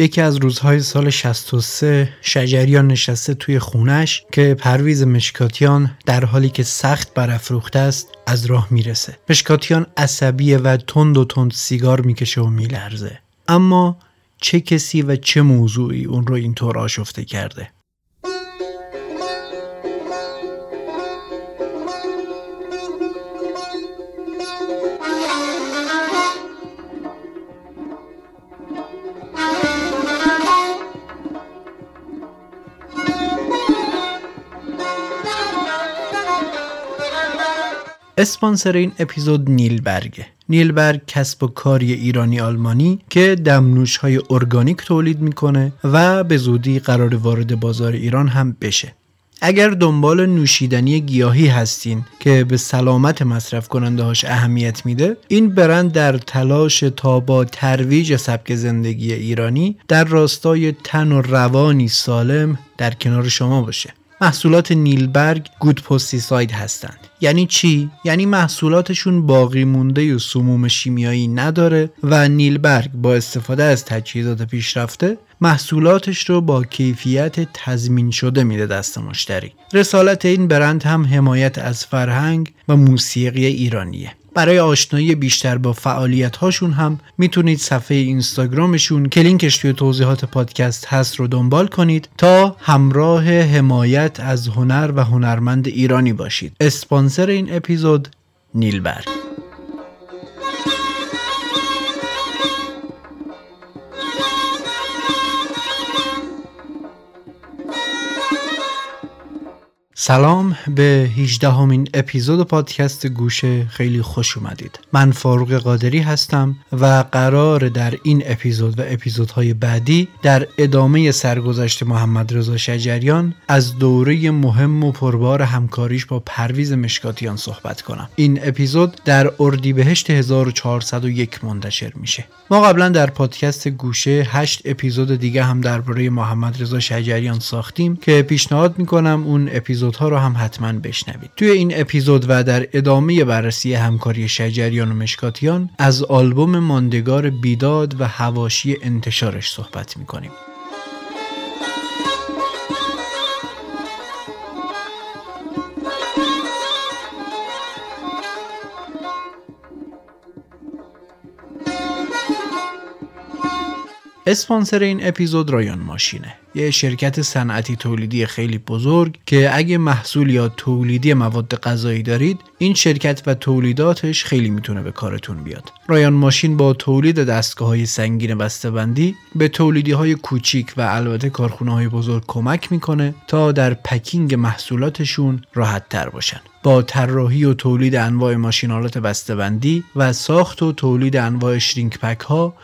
یکی از روزهای سال 63 شجریان نشسته توی خونش که پرویز مشکاتیان در حالی که سخت برافروخته است از راه می‌رسه. مشکاتیان عصبیه و تند و تند سیگار می‌کشه و میلرزه. اما چه کسی و چه موضوعی اون رو اینطور آشفته کرده؟ اسپانسر این اپیزود نیلبرگه نیلبرگ کسب و کاری ایرانی آلمانی که دمنوش های ارگانیک تولید می‌کنه و به زودی قرار وارد بازار ایران هم بشه. اگر دنبال نوشیدنی گیاهی هستین که به سلامت مصرف کننده هاش اهمیت میده این برند در تلاش تا با ترویج سبک زندگی ایرانی در راستای تن و روانی سالم در کنار شما باشه. محصولات نیلبرگ گود ساید هستند. یعنی چی؟ یعنی محصولاتشون باقی مونده و سموم شیمیایی نداره و نیلبرگ با استفاده از تجهیزات پیشرفته محصولاتش رو با کیفیت تضمین شده میده دست مشتری. رسالت این برند هم حمایت از فرهنگ و موسیقی ایرانیه. برای آشنایی بیشتر با فعالیت هاشون هم می‌تونید صفحه اینستاگرامشون که لینکش توی توضیحات پادکست هست رو دنبال کنید تا همراه حمایت از هنر و هنرمند ایرانی باشید. اسپانسر این اپیزود نیلبرگ سلام به 18 همین اپیزود پادکست گوشه خیلی خوش اومدید. من فاروق قادری هستم و قرار در این اپیزود و اپیزودهای بعدی در ادامه سرگذشت محمد رضا شجریان از دوره مهم و پربار همکاریش با پرویز مشکاتیان صحبت کنم. این اپیزود در اردیبهشت 1401 منتشر میشه. ما قبلا در پادکست گوشه 8 اپیزود دیگه هم درباره محمد رضا شجریان ساختیم که پیشنهاد می‌کنم اون اپیزود ها رو هم حتما بشنوید. توی این اپیزود و در ادامه بررسی همکاری شجریان و مشکاتیان از آلبوم ماندگار بیداد و هواشی انتشارش صحبت می‌کنیم. اسپانسر این اپیزود رایان ماشینه. یه شرکت صنعتی تولیدی خیلی بزرگ که اگه محصول یا تولیدی مواد غذایی دارید این شرکت و تولیداتش خیلی می‌تونه به کارتون بیاد. رایان ماشین با تولید دستگاه های سنگین بسته‌بندی به تولیدی های کوچیک و البته کارخونه های بزرگ کمک می‌کنه تا در پکینگ محصولاتشون راحت تر باشن. طراحی و تولید انواع ماشینالات بسته‌بندی و ساخت و تولید انواع شرینک پک ها،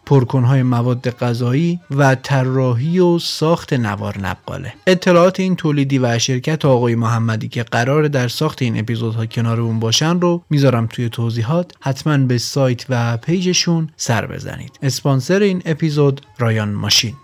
مواد غذایی و طراحی و ساخت نوار نقاله. اطلاعات این تولیدی و شرکت آقای محمدی که قرار در ساخت این اپیزودها کنار اون باشن رو می‌ذارم توی توضیحات. حتما به سایت و پیجشون سر بزنید. اسپانسر این اپیزود رایان ماشین.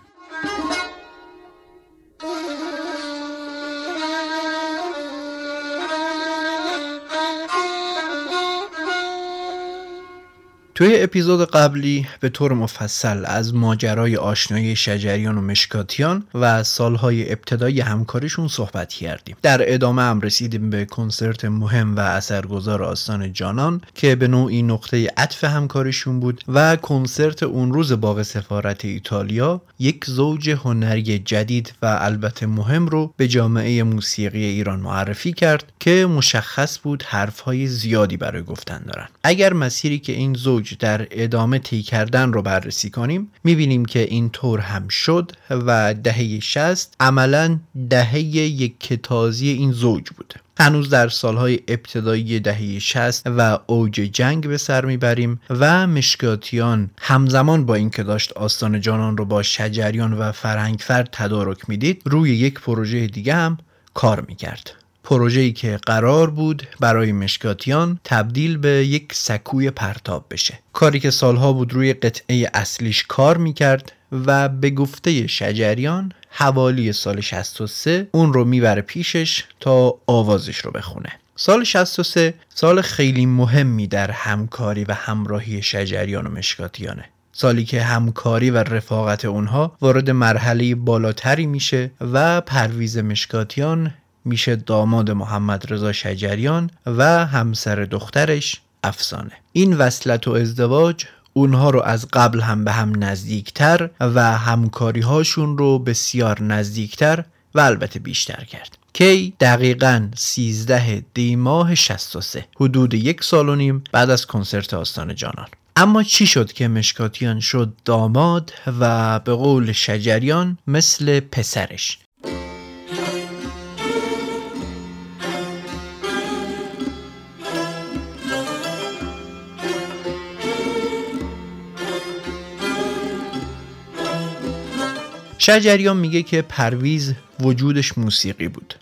توی اپیزود قبلی به طور مفصل از ماجرای آشنایی شجریان و مشکاتیان و سالهای ابتدای همکاریشون صحبت کردیم. در ادامه هم رسیدیم به کنسرت مهم و اثرگذار آستان جانان که به نوعی نقطه عطف همکاریشون بود و کنسرت اون روز باغ سفارت ایتالیا یک زوج هنری جدید و البته مهم رو به جامعه موسیقی ایران معرفی کرد که مشخص بود حرفهای زیادی برای گفتن دارن. اگر مسیری که این زوج در ادامه طی کردن رو بررسی کنیم. می‌بینیم که این طور هم شد و دهه 60 عملا دهه یک کتازی این زوج بوده هنوز در سالهای ابتدایی دهه 60 و اوج جنگ به سر می‌بریم و مشکاتیان همزمان با اینکه داشت آستان جانان رو با شجریان و فرهنگفر تدارک می‌دید روی یک پروژه دیگه هم کار می‌کرد. پروژه‌ای که قرار بود برای مشکاتیان تبدیل به یک سکوی پرتاب بشه. کاری که سالها بود روی قطعه اصلیش کار می‌کرد و به گفته شجریان حوالی سال 63 اون رو می‌بره پیشش تا آوازش رو بخونه. سال 63 سال خیلی مهمی در همکاری و همراهی شجریان و مشکاتیانه. سالی که همکاری و رفاقت اونها وارد مرحله بالاتری میشه و پرویز مشکاتیان میشه داماد محمد رضا شجریان و همسر دخترش افسانه. این وصلت و ازدواج اونها رو از قبل هم به هم نزدیکتر و همکاری هاشون رو بسیار نزدیکتر و البته بیشتر کرد. کی دقیقا 13 دی ماه 63 حدود یک سال و نیم بعد از کنسرت آستان جانان. اما چی شد که مشکاتیان شد داماد و به قول شجریان مثل پسرش؟ شجریان میگه که پرویز وجودش موسیقی بود.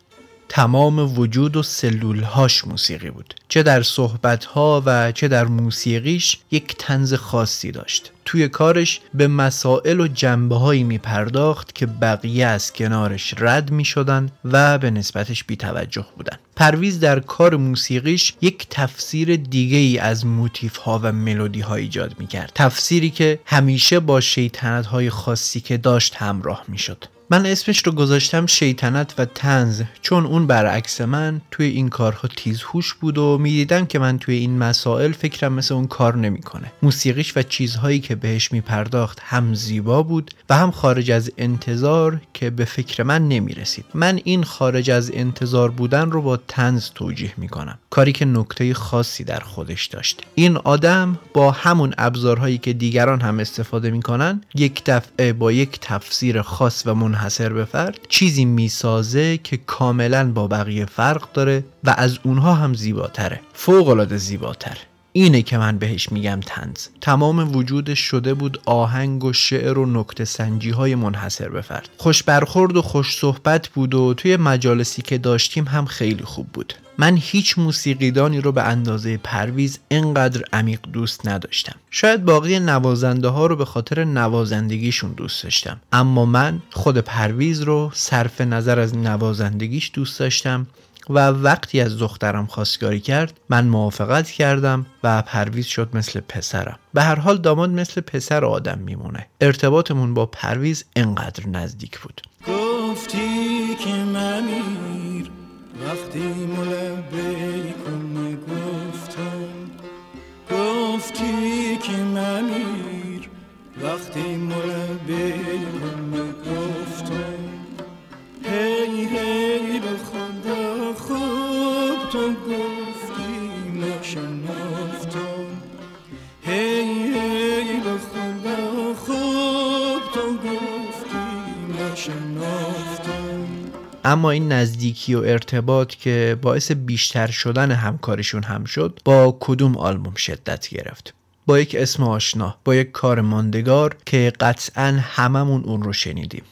تمام وجود و سلولهاش موسیقی بود. چه در صحبتها و چه در موسیقیش یک تنز خاصی داشت. توی کارش به مسائل و جنبه هایی می پرداخت که بقیه از کنارش رد می شدن و به نسبتش بی توجه بودن. پرویز در کار موسیقیش یک تفسیر دیگه ای از موتیف ها و ملودی ها ایجاد می کرد تفسیری که همیشه با شیطنت های خاصی که داشت همراه می شد من اسمش رو گذاشتم شیطنت و تنز چون اون برعکس من توی این کارها تیزهوش بود و می‌دیدم که من توی این مسائل فکرم مثل اون کار نمی‌کنه. موسیقیش و چیزهایی که بهش میپرداخت هم زیبا بود و هم خارج از انتظار که به فکر من نمی‌رسید. من این خارج از انتظار بودن رو با تنز توجیه می‌کنم. کاری که نکته خاصی در خودش داشت. این آدم با همون ابزارهایی که دیگران هم استفاده می‌کنن یک دفعه با یک تفسیر خاص و منحصر به فرد چیزی می‌سازه که کاملا با بقیه فرق داره و از اونها هم زیباتره. فوق العاده زیباتر. اینه که من بهش میگم تنز تمام وجودش شده بود آهنگ و شعر و نکته سنجی های منحصر فرد. خوش برخورد و خوش صحبت بود و توی مجالسی که داشتیم هم خیلی خوب بود. من هیچ موسیقیدانی رو به اندازه پرویز اینقدر عمیق دوست نداشتم. شاید باقی نوازنده ها رو به خاطر نوازندگیشون دوست داشتم. اما من خود پرویز رو صرف نظر از نوازندگیش دوست داشتم. و وقتی از دخترم خواستگاری کرد من موافقت کردم و پرویز شد مثل پسرم. به هر حال داماد مثل پسر آدم میمونه. ارتباطمون با پرویز انقدر نزدیک بود. اما این نزدیکی و ارتباط که باعث بیشتر شدن همکارشون هم شد با کدوم آلبوم شدت گرفت؟ با یک اسم آشنا با یک کار ماندگار که قطعا هممون اون رو شنیدیم.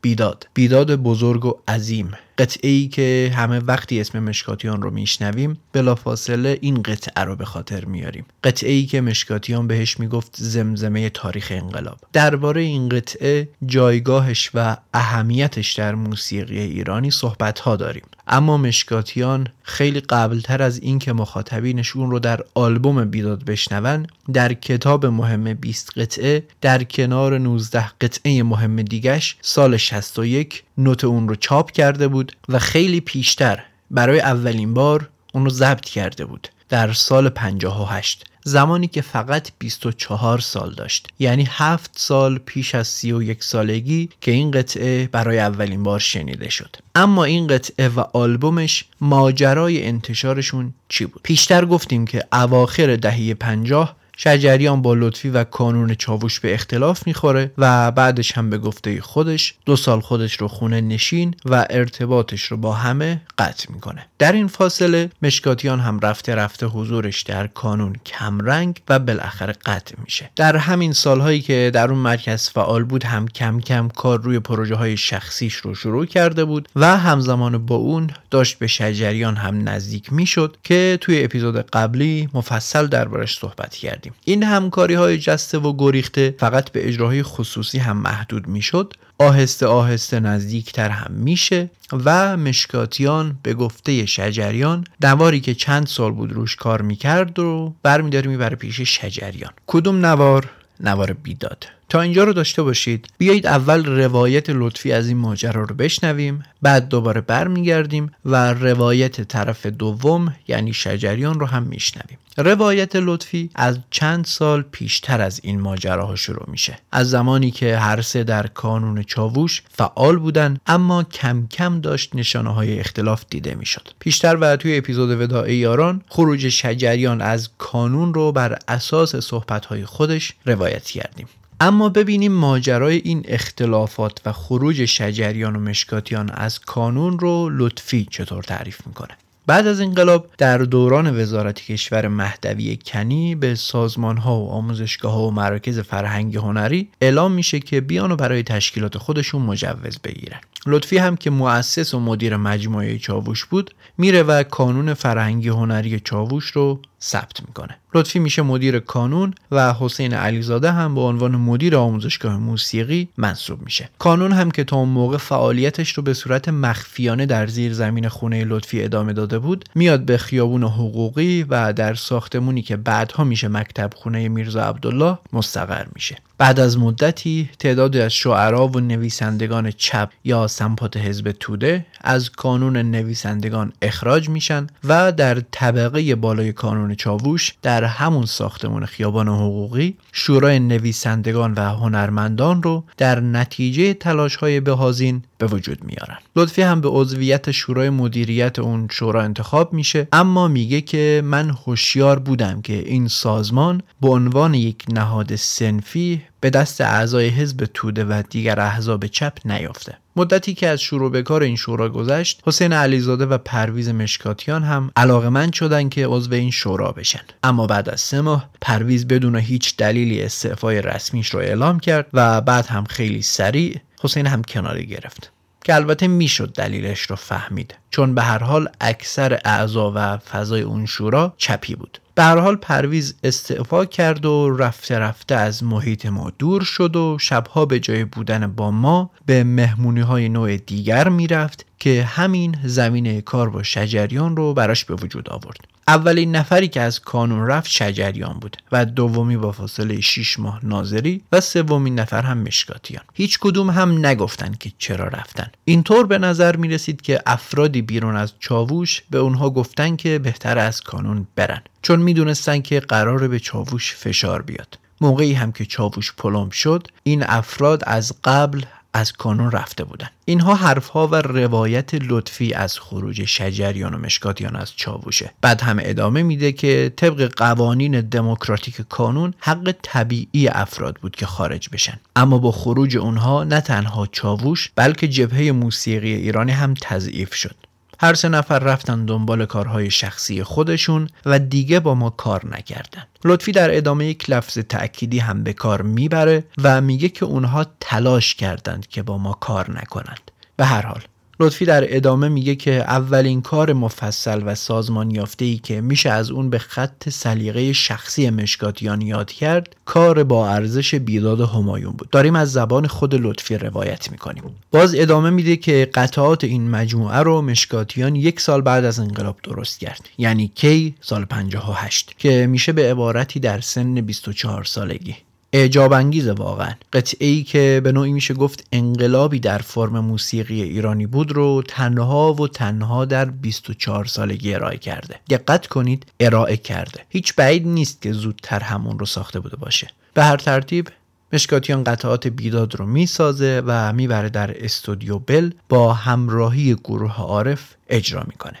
بیداد. بیداد بزرگ و عظیم. قطعه ای که همه وقتی اسم مشکاتیان رو میشنویم بلافاصله این قطعه رو به خاطر میاریم. قطعه ای که مشکاتیان بهش می‌گفت زمزمه تاریخ انقلاب. درباره این قطعه جایگاهش و اهمیتش در موسیقی ایرانی صحبت ها داریم. اما مشکاتیان خیلی قبلتر از اینکه مخاطبینش اون رو در آلبوم بیداد بشنون در کتاب مهم 20 قطعه در کنار 19 قطعه مهم دیگش سال 61 نوت اون رو چاپ کرده بود و خیلی پیشتر برای اولین بار اون رو ضبط کرده بود در سال 58 زمانی که فقط 24 سال داشت. یعنی 7 سال پیش از 31 سالگی که این قطعه برای اولین بار شنیده شد. اما این قطعه و آلبومش ماجرای انتشارشون چی بود؟ پیشتر گفتیم که اواخر دهه 50 شجریان با لطفی و کانون چاووش به اختلاف می‌خوره و بعدش هم به گفته خودش دو سال خودش رو خونه نشین و ارتباطش رو با همه قطع می‌کنه. در این فاصله مشکاتیان هم رفته رفته حضورش در کانون کمرنگ و بالاخره قطع میشه. در همین سالهایی که در اون مرکز فعال بود هم کم کم کار روی پروژه های شخصیش رو شروع کرده بود و همزمان با اون داشت به شجریان هم نزدیک می‌شد که توی اپیزود قبلی مفصل دربارش صحبت کردیم. این همکاری های جسته و گریخته فقط به اجراهای خصوصی هم محدود می‌شد. آهسته آهسته نزدیکتر هم میشه و مشکاتیان به گفته شجریان نواری که چند سال بود روش کار می‌کرد رو برمیداره می‌بره پیش شجریان. کدوم نوار؟ نوار بیداد. تا اینجا رو داشته باشید. بیایید اول روایت لطفی از این ماجرا رو بشنویم بعد دوباره برمیگردیم و روایت طرف دوم یعنی شجریان رو هم میشنویم. روایت لطفی از چند سال پیشتر از این ماجراها شروع میشه. از زمانی که هر سه در کانون چاووش فعال بودن اما کم کم داشت نشانه های اختلاف دیده می‌شد. پیشتر و توی اپیزود وداع یاران خروج شجریان از کانون رو بر اساس صحبت های خودش روایت کردیم. اما ببینیم ماجرای این اختلافات و خروج شجریان و مشکاتیان از کانون رو لطفی چطور تعریف می‌کنه. بعد از انقلاب در دوران وزارت کشور مهدوی کنی به سازمان ها و آموزشگاه ها و مراکز فرهنگ هنری اعلام میشه که بیان و برای تشکیلات خودشون مجوز بگیرن. لطفی هم که مؤسس و مدیر مجموعه چاووش بود میره و کانون فرهنگی هنری چاووش رو ثبت می‌کنه. لطفی میشه مدیر کانون و حسین علیزاده هم به عنوان مدیر آموزشگاه موسیقی منصوب میشه. کانون هم که تا اون موقع فعالیتش رو به صورت مخفیانه در زیر زمین خونه لطفی ادامه داده بود میاد به خیابون حقوقی و در ساختمونی که بعدها میشه مکتب خونه میرزا عبدالله مستقر میشه. بعد از مدتی تعدادی از شعرا و نویسندگان چپ یا سمپات حزب توده از کانون نویسندگان اخراج میشن و در طبقه بالای کانون چاووش در همون ساختمون خیابان حقوقی شورای نویسندگان و هنرمندان رو در نتیجه تلاش های بهازین به وجود میارن. لطفی هم به عضویت شورای مدیریت اون شورا انتخاب میشه اما میگه که من هوشیار بودم که این سازمان به عنوان یک نهاد سنفی به دست اعضای حزب توده و دیگر احزاب چپ نیافته. مدتی که از شروع به کار این شورا گذشت حسین علیزاده و پرویز مشکاتیان هم علاقمند شدن که عضو این شورا بشن. اما بعد از سه ماه پرویز بدون هیچ دلیلی استعفای رسمیش رو اعلام کرد و بعد هم خیلی سریع حسین هم کناری گرفت. که البته می‌شد دلیلش رو فهمید. چون به هر حال اکثر اعضا و فضای اون شورا چپی بود. به هر حال پرویز استعفا کرد و رفته رفته از محیط ما دور شد و شبها به جای بودن با ما به مهمونی های نوع دیگر می‌رفت که همین زمینه کار با شجریان رو براش به وجود آورد. اولین نفری که از کانون رفت شجریان بود و دومی با فاصله 6 ماه ناظری و سومین نفر هم مشکاتیان. هیچ کدوم هم نگفتن که چرا رفتن. اینطور به نظر می رسید که افرادی بیرون از چاووش به اونها گفتن که بهتر از کانون برن چون می‌دونستن که قرار به چاووش فشار بیاد. موقعی هم که چاووش پلم شد این افراد از قبل از کانون رفته بودن. اینها حرفها و روایت لطفی از خروج شجریان و مشکاتیان از چاووشه بعد هم ادامه میده که طبق قوانین دموکراتیک کانون حق طبیعی افراد بود که خارج بشن. اما با خروج اونها نه تنها چاووش بلکه جبهه موسیقی ایرانی هم تضعیف شد. هر سه نفر رفتن دنبال کارهای شخصی خودشون و دیگه با ما کار نکردن. لطفی در ادامه یک لفظ تأکیدی هم به کار می‌بره و میگه که اونها تلاش کردند که با ما کار نکنند. به هر حال لطفی در ادامه میگه که اولین کار مفصل و سازمان یافته ای که میشه از اون به خط سلیقه شخصی مشکاتیان یاد کرد کار با ارزش بیداد همایون بود. داریم از زبان خود لطفی روایت می‌کنیم. باز ادامه میده که قطعات این مجموعه رو مشکاتیان یک سال بعد از انقلاب درست کرد. یعنی کی؟ سال 58 که میشه به عبارتی در سن 24 سالگی. اعجاب انگیزه واقعا. قطعه ای که به نوعی میشه گفت انقلابی در فرم موسیقی ایرانی بود رو تنها و تنها در 24 سالگی ارائه کرده. دقت کنید ارائه کرده. هیچ بعید نیست که زودتر همون رو ساخته بوده باشه. به هر ترتیب مشکاتیان قطعات بیداد رو می‌سازه و می‌بره در استودیو بل با همراهی گروه عارف اجرا می‌کنه.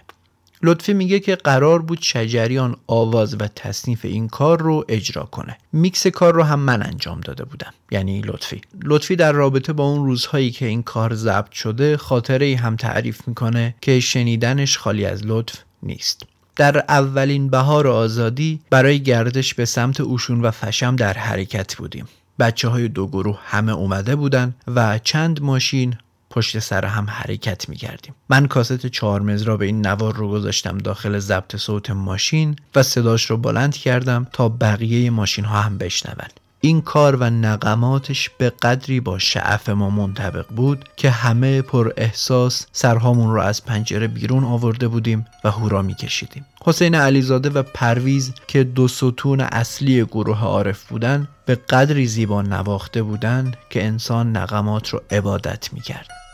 لطفی میگه که قرار بود شجریان آواز و تصنیف این کار رو اجرا کنه. میکس کار رو هم من انجام داده بودم. یعنی لطفی. لطفی در رابطه با اون روزهایی که این کار ضبط شده خاطره هم تعریف می‌کنه که شنیدنش خالی از لطف نیست. در اولین بهار آزادی برای گردش به سمت اوشون و فشم در حرکت بودیم. بچه های دو گروه همه اومده بودن و چند ماشین پشت سر هم حرکت می کردیم. من کاست چهار مزرا به این نوار رو گذاشتم داخل ضبط صوت ماشین و صداش رو بلند کردم تا بقیه ماشین ها هم بشنون. این کار و نقماتش به قدری با شعف ما منطبق بود که همه پر احساس سرهامون رو از پنجره بیرون آورده بودیم و هورا میکشیدیم حسین علیزاده و پرویز که دو ستون اصلی گروه عارف بودن به قدری زیبا نواخته بودن که انسان نقمات رو عبادت می‌کرد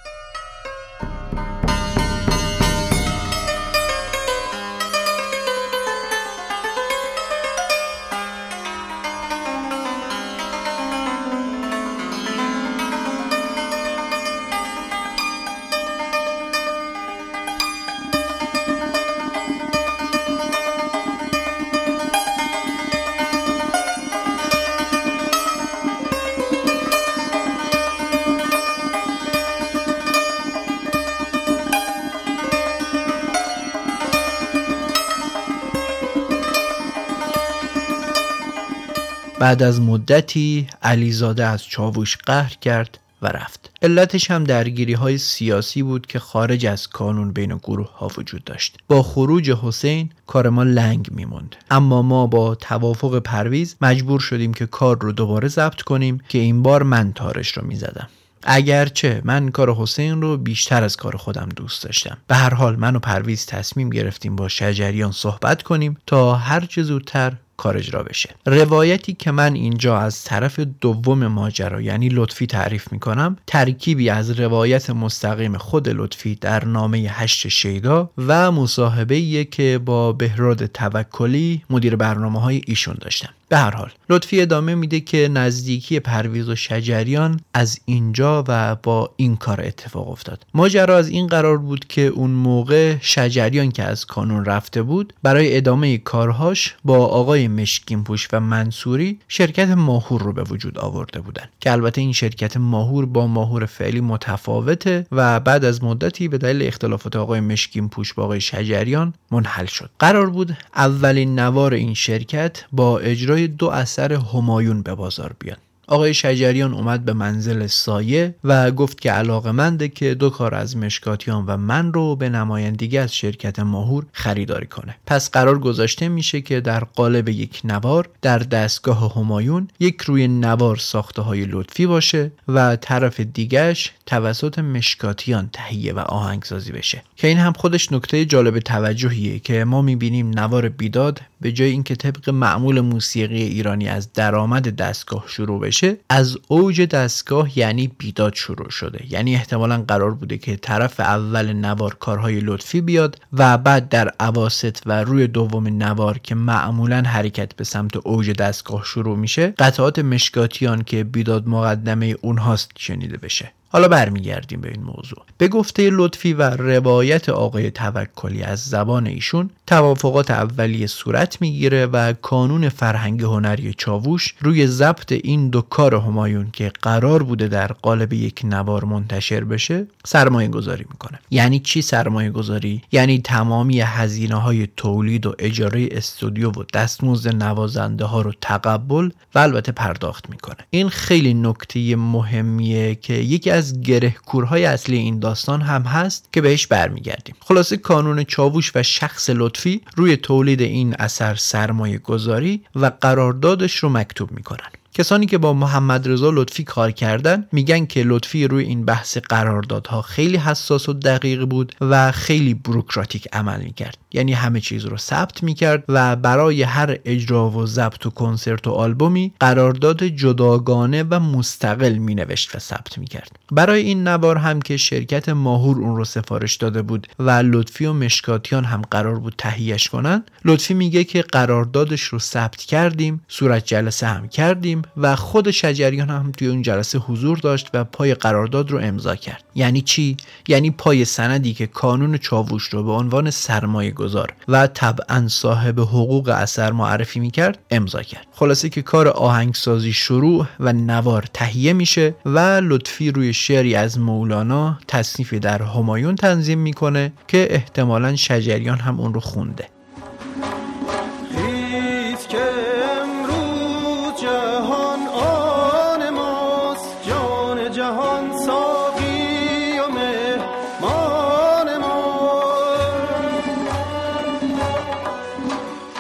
Música بعد از مدتی علیزاده از چاووش قهر کرد و رفت. علتش هم درگیری های سیاسی بود که خارج از کانون بین گروه ها وجود داشت. با خروج حسین کار ما لنگ میموند. اما ما با توافق پرویز مجبور شدیم که کار رو دوباره ضبط کنیم که این بار من تارش رو می‌زدم. اگرچه من کار حسین رو بیشتر از کار خودم دوست داشتم. به هر حال من و پرویز تصمیم گرفتیم با شجریان صحبت کنیم تا هر چه زودتر کار اجرا بشه. روایتی که من اینجا از طرف دوم ماجرا یعنی لطفی تعریف می‌کنم ترکیبی از روایت مستقیم خود لطفی در نامه هشت شیدا و مصاحبه که با بهراد توکلی مدیر برنامه های ایشون داشتم. به هر حال. لطفی ادامه میده که نزدیکی پرویز و شجریان از اینجا و با این کار اتفاق افتاد. ماجرا از این قرار بود که اون موقع شجریان که از کانون رفته بود برای ادامه کارهاش با آقای مشکین پوش و منصوری شرکت ماهور رو به وجود آورده بودن. که البته این شرکت ماهور با ماهور فعلی متفاوته و بعد از مدتی به دلیل اختلافات آقای مشکین پوش با آقای شجریان منحل شد. قرار بود اولین نوار این شرکت با اجرای دو اثر همایون به بازار بیاد آقای شجریان اومد به منزل سایه و گفت که علاقه منده که دو کار از مشکاتیان و من رو به نمایندگی از شرکت ماهور خریداری کنه. پس قرار گذاشته میشه که در قالب یک نوار در دستگاه همایون یک روی نوار ساخته های لطفی باشه و طرف دیگش توسط مشکاتیان تهیه و آهنگسازی بشه. که این هم خودش نکته جالب توجهیه که ما می‌بینیم نوار بیداد به جای اینکه طبق معمول موسیقی ایرانی از درآمد دستگاه شروع بشه از اوج دستگاه یعنی بیداد شروع شده. یعنی احتمالا قرار بوده که طرف اول نوار کارهای لطفی بیاد و بعد در عواست و روی دوم نوار که معمولا حرکت به سمت اوج دستگاه شروع میشه قطعات مشکاتیان که بیداد مقدمه اونهاست شنیده بشه. حالا برمیگردیم به این موضوع. به گفته لطفی و روایت آقای توکلی از زبان ایشون توافقات اولیه صورت می‌گیره و کانون فرهنگ هنری چاووش روی ضبط این دو کار همایون که قرار بوده در قالب یک نوار منتشر بشه سرمایه گذاری می‌کنه. یعنی چی سرمایه گذاری یعنی تمامی هزینه های تولید و اجاره استودیو و دستمزد نوازنده ها رو تقبل و البته پرداخت می‌کنه. این خیلی نکته مهمیه که یکی از از گره کورهای اصلی این داستان هم هست که بهش برمیگردیم. خلاصه کانون چاووش و شخص لطفی روی تولید این اثر سرمایه گذاری و قراردادش رو مکتوب می‌کنن. کسانی که با محمد رضا لطفی کار کردن میگن که لطفی روی این بحث قراردادها خیلی حساس و دقیق بود و خیلی بروکراتیک عمل می‌کرد. یعنی همه چیز رو ثبت می‌کرد و برای هر اجرا و ضبط و کنسرت و آلبومی قرارداد جداگانه و مستقل مینوشت و ثبت می‌کرد. برای این نوار هم که شرکت ماهور اون رو سفارش داده بود و لطفی و مشکاتیان هم قرار بود تهیهش کنن لطفی میگه که قراردادش رو ثبت کردیم صورت جلسه هم کردیم و خود شجریان هم توی اون جلسه حضور داشت و پای قرارداد رو امضا کرد. یعنی چی؟ یعنی پای سندی که کانون چاووش رو به عنوان سرمایه گذار و طبعا صاحب حقوق اثر معرفی می‌کرد امضا کرد. خلاصه که کار آهنگسازی شروع و نوار تهیه میشه و لطفی روی شعری از مولانا تصنیفی در همایون تنظیم می‌کنه که احتمالا شجریان هم اون رو خونده.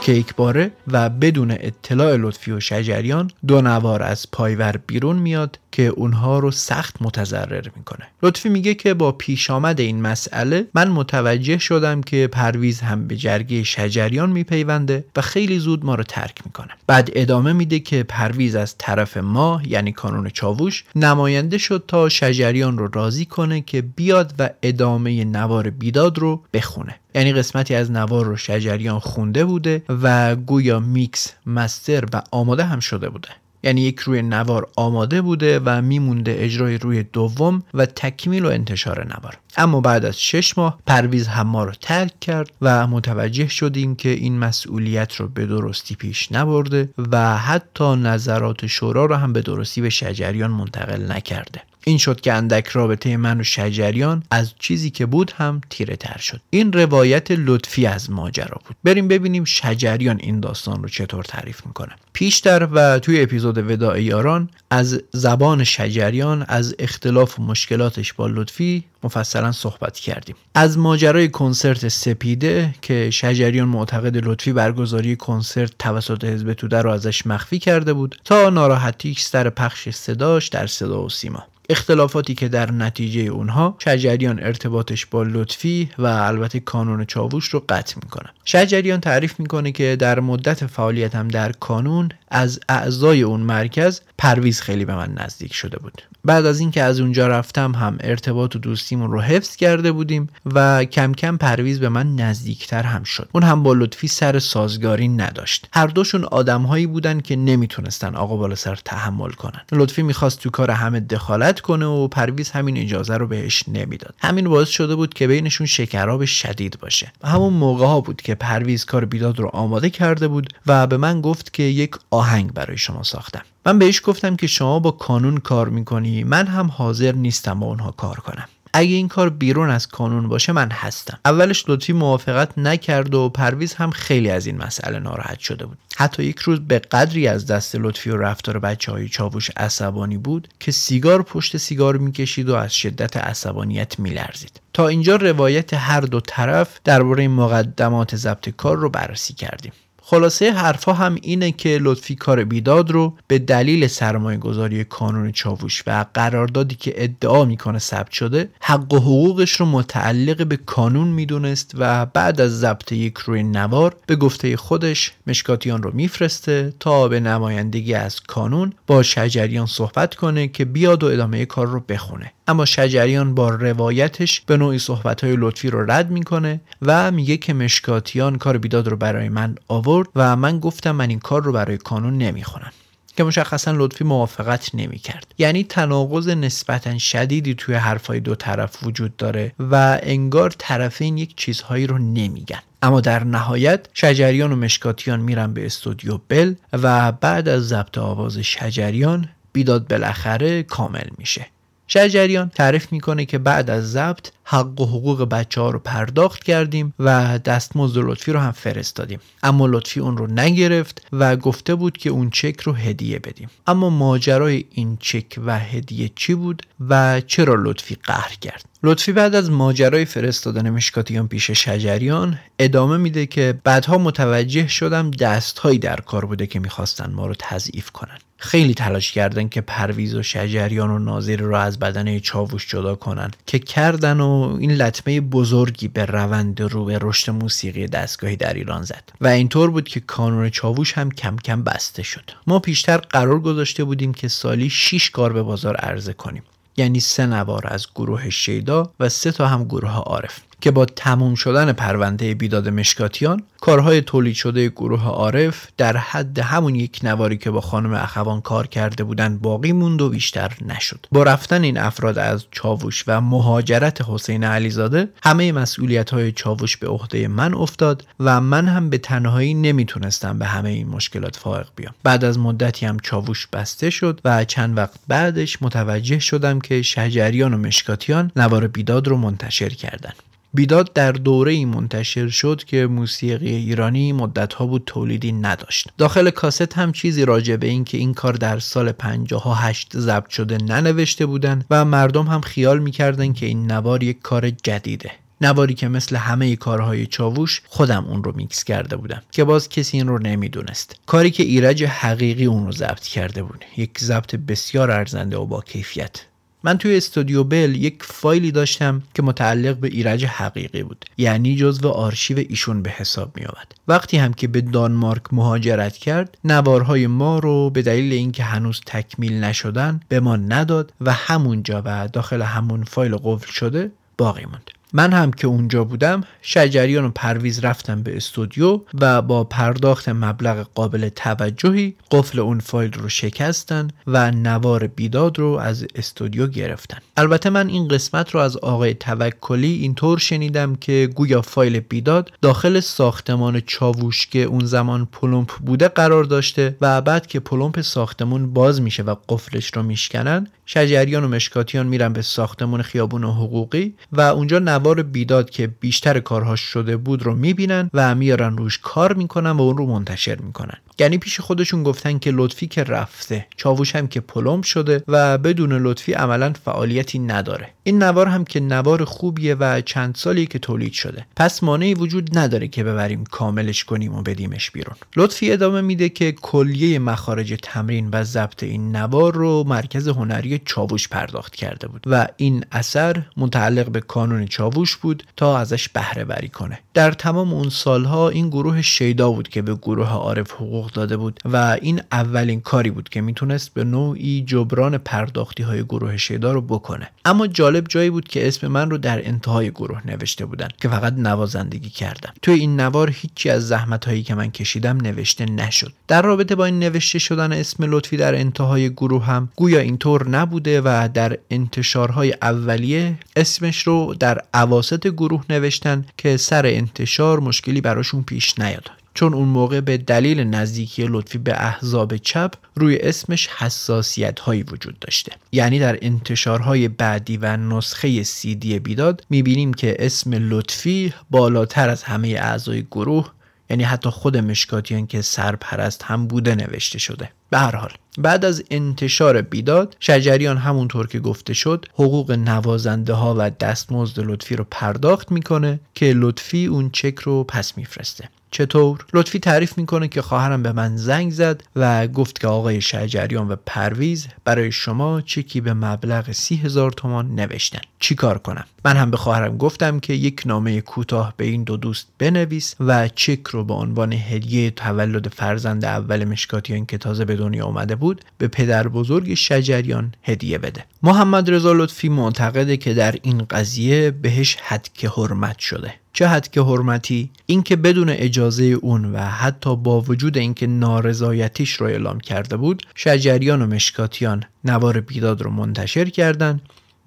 که یک باره و بدون اطلاع لطفی و شجریان دو نوار از پایور بیرون میاد که اونها رو سخت متضرر می‌کنه. لطفی میگه که با پیش آمد این مسئله من متوجه شدم که پرویز هم به جرگه شجریان میپیونده و خیلی زود ما رو ترک می‌کنه. بعد ادامه میده که پرویز از طرف ما یعنی کانون چاووش نماینده شد تا شجریان رو راضی کنه که بیاد و ادامه نوار بیداد رو بخونه. یعنی قسمتی از نوار رو شجریان خونده بوده و گویا mix master و آماده هم شده بوده. یعنی یک روی نوار آماده بوده و میمونده اجرای روی دوم و تکمیل و انتشار نوار. اما بعد از شش ماه پرویز هم ما رو ترک کرد و متوجه شدیم که این مسئولیت رو به درستی پیش نبرده و حتی نظرات شورا رو هم به درستی به شجریان منتقل نکرده. این شد که اندک رابطه من و شجریان از چیزی که بود هم تیره تر شد. این روایت لطفی از ماجرا بود. بریم ببینیم شجریان این داستان رو چطور تعریف می‌کنه. پیشتر و توی اپیزود وداع یاران از زبان شجریان از اختلاف و مشکلاتش با لطفی مفصلا صحبت کردیم. از ماجرای کنسرت سپیده که شجریان معتقد لطفی برگزاری کنسرت توسط حزب توده رو ازش مخفی کرده بود تا ناراحتیش سر پخش صداش در صدا و سیما. اختلافاتی که در نتیجه اونها شجریان ارتباطش با لطفی و البته کانون چاووش رو قطع می‌کنه. شجریان تعریف می‌کنه که در مدت فعالیتم در کانون از اعضای اون مرکز پرویز خیلی به من نزدیک شده بود. بعد از اینکه از اونجا رفتم هم ارتباط و دوستیمون رو حفظ کرده بودیم و کم کم پرویز به من نزدیکتر هم شد. اون هم با لطفی سر سازگاری نداشت. هر دوشون آدمهایی بودن که نمی‌تونستن آقا بالا سر تحمل کنن. لطفی می‌خواست تو کار همه دخالت کنه و پرویز همین اجازه رو بهش نمی‌داد. همین باعث شده بود که بینشون شکراب شدید باشه. همون موقع ها بود که پرویز کار بیداد رو آماده کرده بود و به من گفت که یک آهنگ برای شما ساختم. من بهش گفتم که شما با کانون کار می‌کنی من هم حاضر نیستم با اونها کار کنم. اگه این کار بیرون از کانون باشه من هستم. اولش لطفی موافقت نکرد و پرویز هم خیلی از این مسئله ناراحت شده بود. حتی یک روز به قدری از دست لطفی و رفتار بچه های چاووش عصبانی بود که سیگار پشت سیگار می‌کشید و از شدت عصبانیت میلرزید. تا اینجا روایت هر دو طرف درباره مقدمات ضبط کار رو بررسی کردیم. خلاصه حرفها هم اینه که لطفی کار بیداد رو به دلیل سرمایه گذاری کانون چاووش و قراردادی که ادعا می‌کنه ثبت شده حق و حقوقش رو متعلق به کانون می‌دونست و بعد از ضبط یک روی نوار به گفته خودش مشکاتیان رو میفرسته تا به نمایندگی از کانون با شجریان صحبت کنه که بیاد و ادامه کار رو بخونه. اما شجریان با روایتش به نوعی صحبتهای لطفی رو رد می‌کنه و میگه که مشکاتیان کار بیداد رو برای من آورد و من گفتم من این کار رو برای کانون نمی‌خونم. که مشخصا لطفی موافقت نمی‌کرد. یعنی تناقض نسبتا شدیدی توی حرفای دو طرف وجود داره و انگار طرفین یک چیزهایی رو نمیگن. اما در نهایت شجریان و مشکاتیان میرن به استودیو بل و بعد از ضبط آواز شجریان بیداد بالاخره کامل میشه. شجریان تعریف می‌کنه که بعد از ضبط حق و حقوق بچه ها رو پرداخت کردیم و دستمزد لطفی رو هم فرستادیم. اما لطفی اون رو نگرفت و گفته بود که اون چک رو هدیه بدیم. اما ماجرای این چک و هدیه چی بود و چرا لطفی قهر کرد؟ لطفی بعد از ماجرای فرستادن مشکاتیان پیش شجریان ادامه میده که بعدها متوجه شدم دستهایی در کار بوده که می‌خواستن ما رو تضعیف کنن. خیلی تلاش کردن که پرویز و شجریان و ناظر رو از بدنه چاووش جدا کنن که کردن و این لطمه بزرگی به روند رو به رشد موسیقی دستگاهی در ایران زد. و اینطور بود که کانون چاووش هم کم کم بسته شد. ما پیشتر قرار گذاشته بودیم که سالی 6 کار به بازار عرضه کنیم. یعنی سه نوار از گروه شیدا و سه تا هم گروه عارف. که با تموم شدن پرونده بیداد مشکاتیان کارهای تولید شده گروه عارف در حد همون یک نواری که با خانم اخوان کار کرده بودن باقی موند و بیشتر نشد. با رفتن این افراد از چاووش و مهاجرت حسین علیزاده همه مسئولیت های چاووش به عهده من افتاد و من هم به تنهایی نمی‌تونستم به همه این مشکلات فائق بیام. بعد از مدتی هم چاووش بسته شد و چند وقت بعدش متوجه شدم که شجریان و مشکاتیان نوار بیداد رو منتشر کردن. بیداد در دوره ای منتشر شد که موسیقی ایرانی مدتها بود تولیدی نداشت. داخل کاست هم چیزی راجع به این که این کار در سال 58 ضبط شده ننوشته بودن و مردم هم خیال می‌کردن که این نوار یک کار جدیده. نواری که مثل همه کارهای چاووش خودم اون رو میکس کرده بودم که باز کسی این رو نمی‌دونست. کاری که ایرج حقیقی اون رو ضبط کرده بود. یک ضبط بسیار ارزنده و با کیفیت. من توی استودیو بل یک فایلی داشتم که متعلق به ایرج حقیقی بود. یعنی جزو آرشیو ایشون به حساب می آمد وقتی هم که به دانمارک مهاجرت کرد نوارهای ما رو به دلیل اینکه هنوز تکمیل نشدن به ما نداد و همونجا و داخل همون فایل قفل شده باقی موند. من هم که اونجا بودم شجریان و پرویز رفتم به استودیو و با پرداخت مبلغ قابل توجهی قفل اون فایل رو شکستن و نوار بیداد رو از استودیو گرفتن. البته من این قسمت رو از آقای توکلی اینطور شنیدم که گویا فایل بیداد داخل ساختمان چاووش که اون زمان پلمپ بوده قرار داشته و بعد که پلمپ ساختمون باز میشه و قفلش رو میشکنن شجریان و مشکاتیان میرن به ساختمون خیابون حقوقی و اونجا نوار بیداد که بیشتر کارهاش شده بود رو می‌بینن و میارن روش کار می‌کنن و اون رو منتشر می‌کنن. یعنی پیش خودشون گفتن که لطفی که رفته چاووش هم که پلم شده و بدون لطفی عملا فعالیتی نداره. این نوار هم که نوار خوبیه و چند سالی که تولید شده. پس مانعی وجود نداره که ببریم کاملش کنیم و بدیمش بیرون. لطفی ادامه میده که کلیه مخارج تمرین و ضبط این نوار رو مرکز هنری چاووش پرداخت کرده بود و این اثر متعلق به کانون چاووش بود تا ازش بهره وری کنه. در تمام اون سالها این گروه شیدا بود که به گروه عارف حقوق داده بود و این اولین کاری بود که می‌تونست به نوعی جبران پرداختی های گروه شیدا رو بکنه. اما جالب جایی بود که اسم من رو در انتهای گروه نوشته بودن که فقط نوازندگی کردم توی این نوار هیچی از زحمت هایی که من کشیدم نوشته نشد. در رابطه با این نوشته شدن اسم لطفی در انتهای گروه هم گویا اینطور نبوده و در انتشارهای اولیه اسمش رو در عواست گروه نوشتن که سر انتشار مشکلی براشون پیش نیاد. چون اون موقع به دلیل نزدیکی لطفی به احزاب چپ روی اسمش حساسیت هایی وجود داشته. یعنی در انتشارهای بعدی و نسخه سیدی بیداد می‌بینیم که اسم لطفی بالاتر از همه اعضای گروه یعنی حتی خود مشکاتیان که سرپرست هم بوده نوشته شده. به هر حال. بعد از انتشار بیداد شجریان همونطور که گفته شد حقوق نوازنده ها و دستمزد لطفی رو پرداخت می‌کنه که لطفی اون چک رو پس میفرسته. چطور؟ لطفی تعریف می‌کنه که خواهرم به من زنگ زد و گفت که آقای شجریان و پرویز برای شما چکی به مبلغ سی هزار تومان نوشتن. چی کار کنم؟ من هم به خواهرم گفتم که یک نامه کوتاه به این دو دوست بنویس و چک رو به عنوان هدیه تولد فرزند اول مشکاتیان که تازه به دنیا آمده بود به پدر بزرگ شجریان هدیه بده. محمد رضا لطفی معتقده که در این قضیه بهش حد که حرمت شده. چه حد که حرمتی؟ اینکه بدون اجازه اون و حتی با وجود اینکه نارضایتیش رو اعلام کرده بود شجریان و مشکاتیان نوار بیداد رو منتشر کردند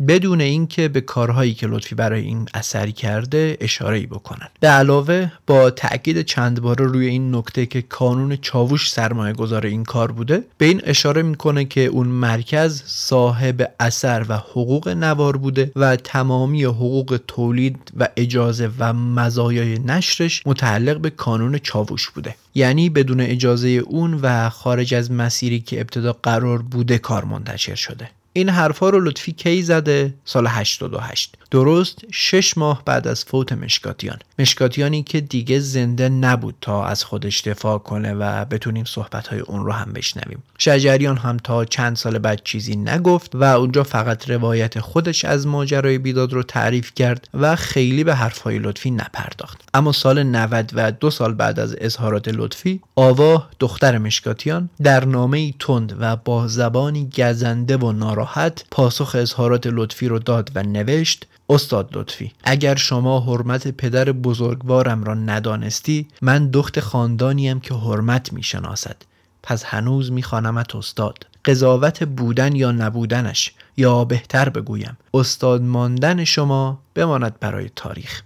بدون اینکه به کارهایی که لطفی برای این اثری کرده اشاره ای بکنن. به علاوه با تاکید چند باره روی این نکته که کانون چاووش سرمایه گذار این کار بوده به این اشاره می‌کنه که اون مرکز صاحب اثر و حقوق نوار بوده و تمامی حقوق تولید و اجازه و مزایای نشرش متعلق به کانون چاووش بوده. یعنی بدون اجازه اون و خارج از مسیری که ابتدا قرار بوده کار منتشر شده. این حرفا رو لطفی کی زده؟ سال 88 درست شش ماه بعد از فوت مشکاتیان. مشکاتیانی که دیگه زنده نبود تا از خودش دفاع کنه و بتونیم صحبت های اون رو هم بشنویم. شجریان هم تا چند سال بعد چیزی نگفت و اونجا فقط روایت خودش از ماجرای بیداد رو تعریف کرد و خیلی به حرفهای لطفی نپرداخت. اما سال 90 و دو سال بعد از اظهارات لطفی آوا دختر مشکاتیان در نامه تند و با زبانی گزنده و ناراحت پاسخ اظهارات لطفی رو داد و نوشت استاد لطفی اگر شما حرمت پدر بزرگوارم را ندانستی من دخت خاندانیم که حرمت می‌شناسد. پس هنوز میخوانمت استاد. قضاوت بودن یا نبودنش؟ یا بهتر بگویم استاد ماندن شما بماند برای تاریخ.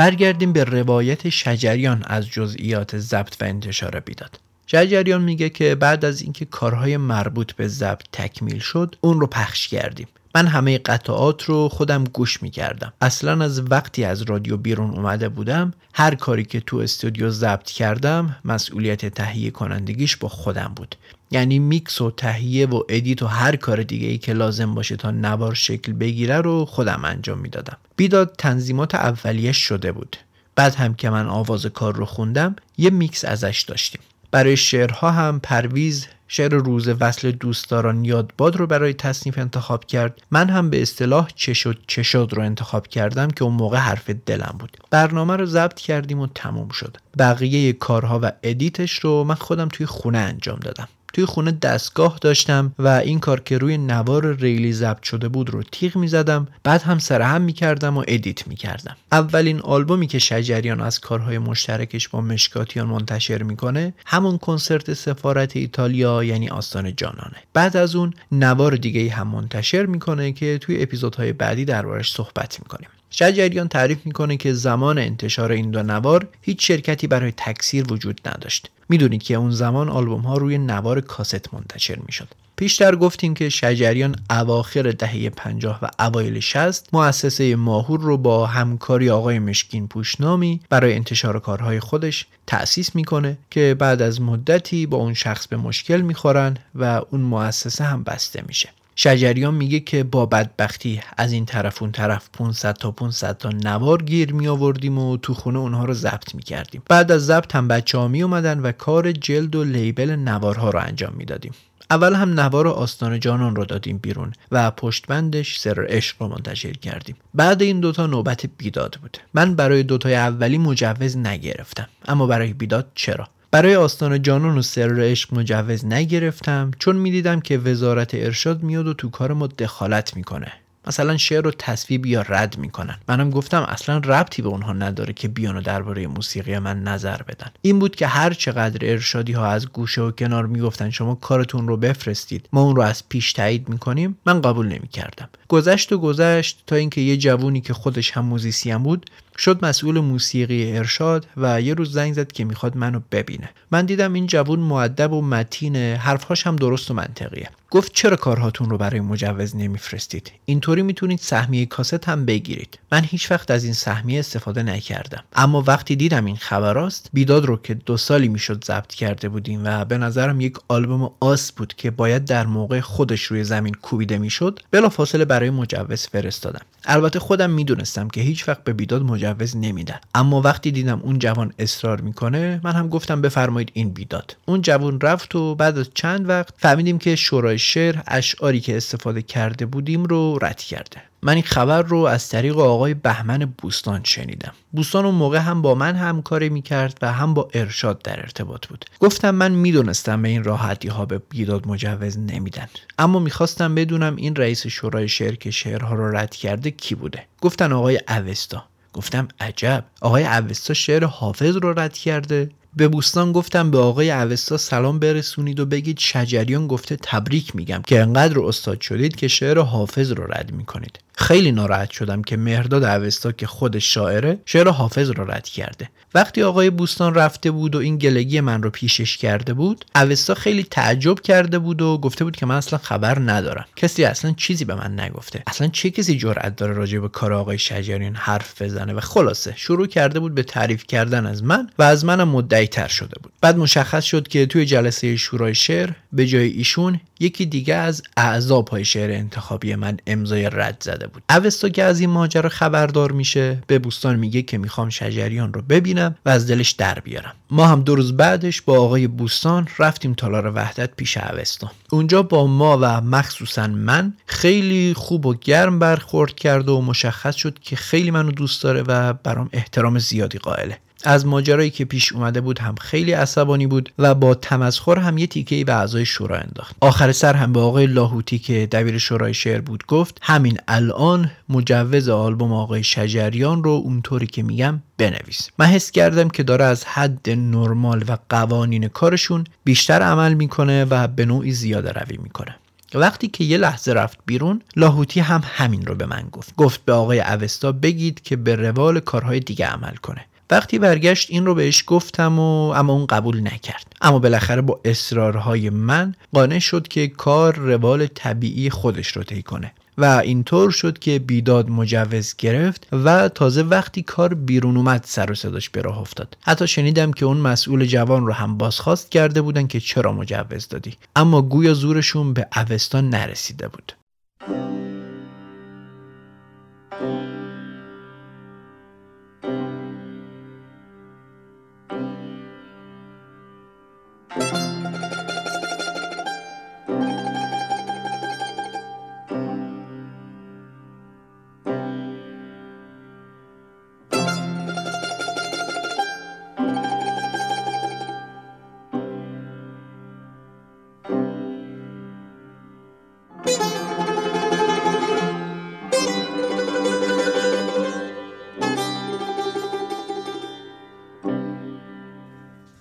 برگردیم به روایت شجریان از جزئیات ضبط و انتشار بیداد. شجریان میگه که بعد از اینکه کارهای مربوط به ضبط تکمیل شد اون رو پخش کردیم. من همه قطعات رو خودم گوش می‌کردم. اصلا از وقتی از رادیو بیرون اومده بودم هر کاری که تو استودیو ضبط کردم مسئولیت تهیه کنندگیش با خودم بود. یعنی میکس و تهیه و ادیت و هر کار دیگه ای که لازم باشه تا نوار شکل بگیره رو خودم انجام می‌دادم. بیداد تنظیمات اولیش شده بود. بعد هم که من آواز کار رو خوندم یه میکس ازش داشتیم. برای شعرها هم پرویز شعر روز وصل دوستداران یادباد رو برای تصنیف انتخاب کرد. من هم به اصطلاح چه شد چه شد رو انتخاب کردم که اون موقع حرف دلم بود. برنامه رو ضبط کردیم و تموم شد. بقیه کارها و ادیتش رو من خودم توی خونه انجام دادم. توی خونه دستگاه داشتم و این کار که روی نوار ریلی ضبط شده بود رو تیغ می زدم بعد هم سرهم می کردم و ادیت می کردم اولین آلبومی که شجریان از کارهای مشترکش با مشکاتیان منتشر می‌کنه همون کنسرت سفارت ایتالیا یعنی آستان جانانه. بعد از اون نوار دیگه هم منتشر می‌کنه که توی اپیزودهای بعدی دربارش صحبت می‌کنیم. شجریان تعریف می‌کنه که زمان انتشار این دو نوار هیچ شرکتی برای تکثیر وجود نداشت. می‌دونید که اون زمان آلبوم ها روی نوار کاست منتشر می‌شد. پیشتر گفتیم که شجریان اواخر دهه 50 و اوایل 60 مؤسسه ماهور رو با همکاری آقای مشکین پوشنامی برای انتشار کارهای خودش تأسیس می‌کنه که بعد از مدتی با اون شخص به مشکل می‌خورن و اون مؤسسه هم بسته میشه. شجریان میگه که با بدبختی از این طرف اون طرف 500 تا 500 تا نوار گیر می آوردیم و تو خونه اونها رو ضبط می کردیم. بعد از ضبط هم بچه ها می اومدن و کار جلد و لیبل نوارها رو انجام می‌دادیم اول هم نوار آستان جانان رو دادیم بیرون و پشتبندش سر عشق رو منتشر کردیم. بعد این دوتا نوبت بیداد بود. من برای دوتای اولی مجوز نگرفتم. اما برای بیداد چرا؟ برای آستان جانان و سر عشق مجوز نگرفتم چون می‌دیدم که وزارت ارشاد میاد و تو کار ما دخالت می‌کنه. مثلا شعر رو تصویب یا رد می‌کنن. منم گفتم اصلا ربطی به اونها نداره که بیان و درباره موسیقی من نظر بدن. این بود که هر چقدر ارشادی ها از گوشه و کنار می‌گفتن شما کارتون رو بفرستید ما اون رو از پیش تایید می‌کنیم من قبول نمی‌کردم. گذشت و گذشت تا اینکه یه جوونی که خودش هم موزیسین بود شد مسئول موسیقی ارشاد و یه روز زنگ زد که می‌خواد منو ببینه. من دیدم این جوون معدب و متینه حرفهاش هم درست و منطقیه. گفت چرا کارهاتون رو برای مجوز نمیفرستید؟ اینطوری می‌تونید سهمیه کاست هم بگیرید. من هیچ وقت از این سهمیه استفاده نکردم. اما وقتی دیدم این خبراست بیداد رو که دو سالی می‌شد ضبط کرده بودیم و به نظرم یک آلبوم آس بود که باید در موقع خودش روی زمین کوبیده می‌شد فاصله برای مجوز فرستادم. البته خودم می‌دونستم که هیچ وقت به بیداد مجوز نمیدن. اما وقتی دیدم اون جوان اصرار می‌کنه من هم گفتم بفرمایید این بیداد. اون جوان رفت و بعد از چند وقت فهمیدیم که شورای شعر اشعاری که استفاده کرده بودیم رو رد کرده. من این خبر رو از طریق آقای بهمن بوستان شنیدم. بوستان اون موقع هم با من همکاری می‌کرد و هم با ارشاد در ارتباط بود. گفتم من می‌دونستم به این راحتی ها به بیداد مجوز نمیدن. اما می‌خواستم بدونم این رئیس شورای شعر که شعرها رو رد کرده کی بوده. گفتن آقای اوستا. گفتم عجب. آقای اوستا شعر حافظ رو رد کرده. به بوستان گفتم به آقای اوستا سلام برسونید و بگید شجریان گفته تبریک میگم که انقدر استاد شدید که شعر حافظ رو رد می‌کنید. خیلی ناراحت شدم که مهرداد اوستا که خودش شاعره شعر حافظ رو رد کرده. وقتی آقای بوستان رفته بود و این گلگی من رو پیشش کرده بود اوستا خیلی تعجب کرده بود و گفته بود که من اصلا خبر ندارم. کسی اصلا چیزی به من نگفته. اصلا چه کسی جرأت داره راجع به کار آقای شجریان حرف بزنه؟ و خلاصه شروع کرده بود به تعریف کردن از من و از منم مدعی تر شده بود. بعد مشخص شد که توی جلسه شورای شعر به جای ایشون یکی دیگه از اعضا پای شعر انتخابی من امضای رد زده بود. اوستا که از این ماجرا خبردار میشه به بوستان میگه که می‌خوام شجریان رو ببینم و از دلش در بیارم. ما هم دو روز بعدش با آقای بوستان رفتیم تالار وحدت پیش اوستا. اونجا با ما و مخصوصا من خیلی خوب و گرم برخورد کرد و مشخص شد که خیلی منو دوست داره و برام احترام زیادی قائله. از ماجرایی که پیش اومده بود هم خیلی عصبانی بود و با تمسخر هم یه تیکه به اعضای شورا انداخت. آخر سر هم به آقای لاهوتی که دبیر شورای شعر بود گفت همین الان مجوز آلبوم آقای شجریان رو اونطوری که میگم بنویس. من حس کردم که داره از حد نرمال و قوانین کارشون بیشتر عمل می‌کنه و به نوعی زیاده روی می‌کنه. وقتی که یه لحظه رفت بیرون لاهوتی هم همین رو به من گفت. گفت به آقای اوستا بگید که به روال کارهای دیگه عمل کنه. وقتی برگشت این رو بهش گفتم و اما اون قبول نکرد. اما بالاخره با اصرارهای من قانع شد که کار روال طبیعی خودش رو طی کنه و اینطور شد که بیداد مجوز گرفت و تازه وقتی کار بیرون اومد سر و صداش به راه افتاد. حتی شنیدم که اون مسئول جوان رو هم بازخواست کرده بودن که چرا مجوز دادی. اما گویا زورشون به اوستان نرسیده بود.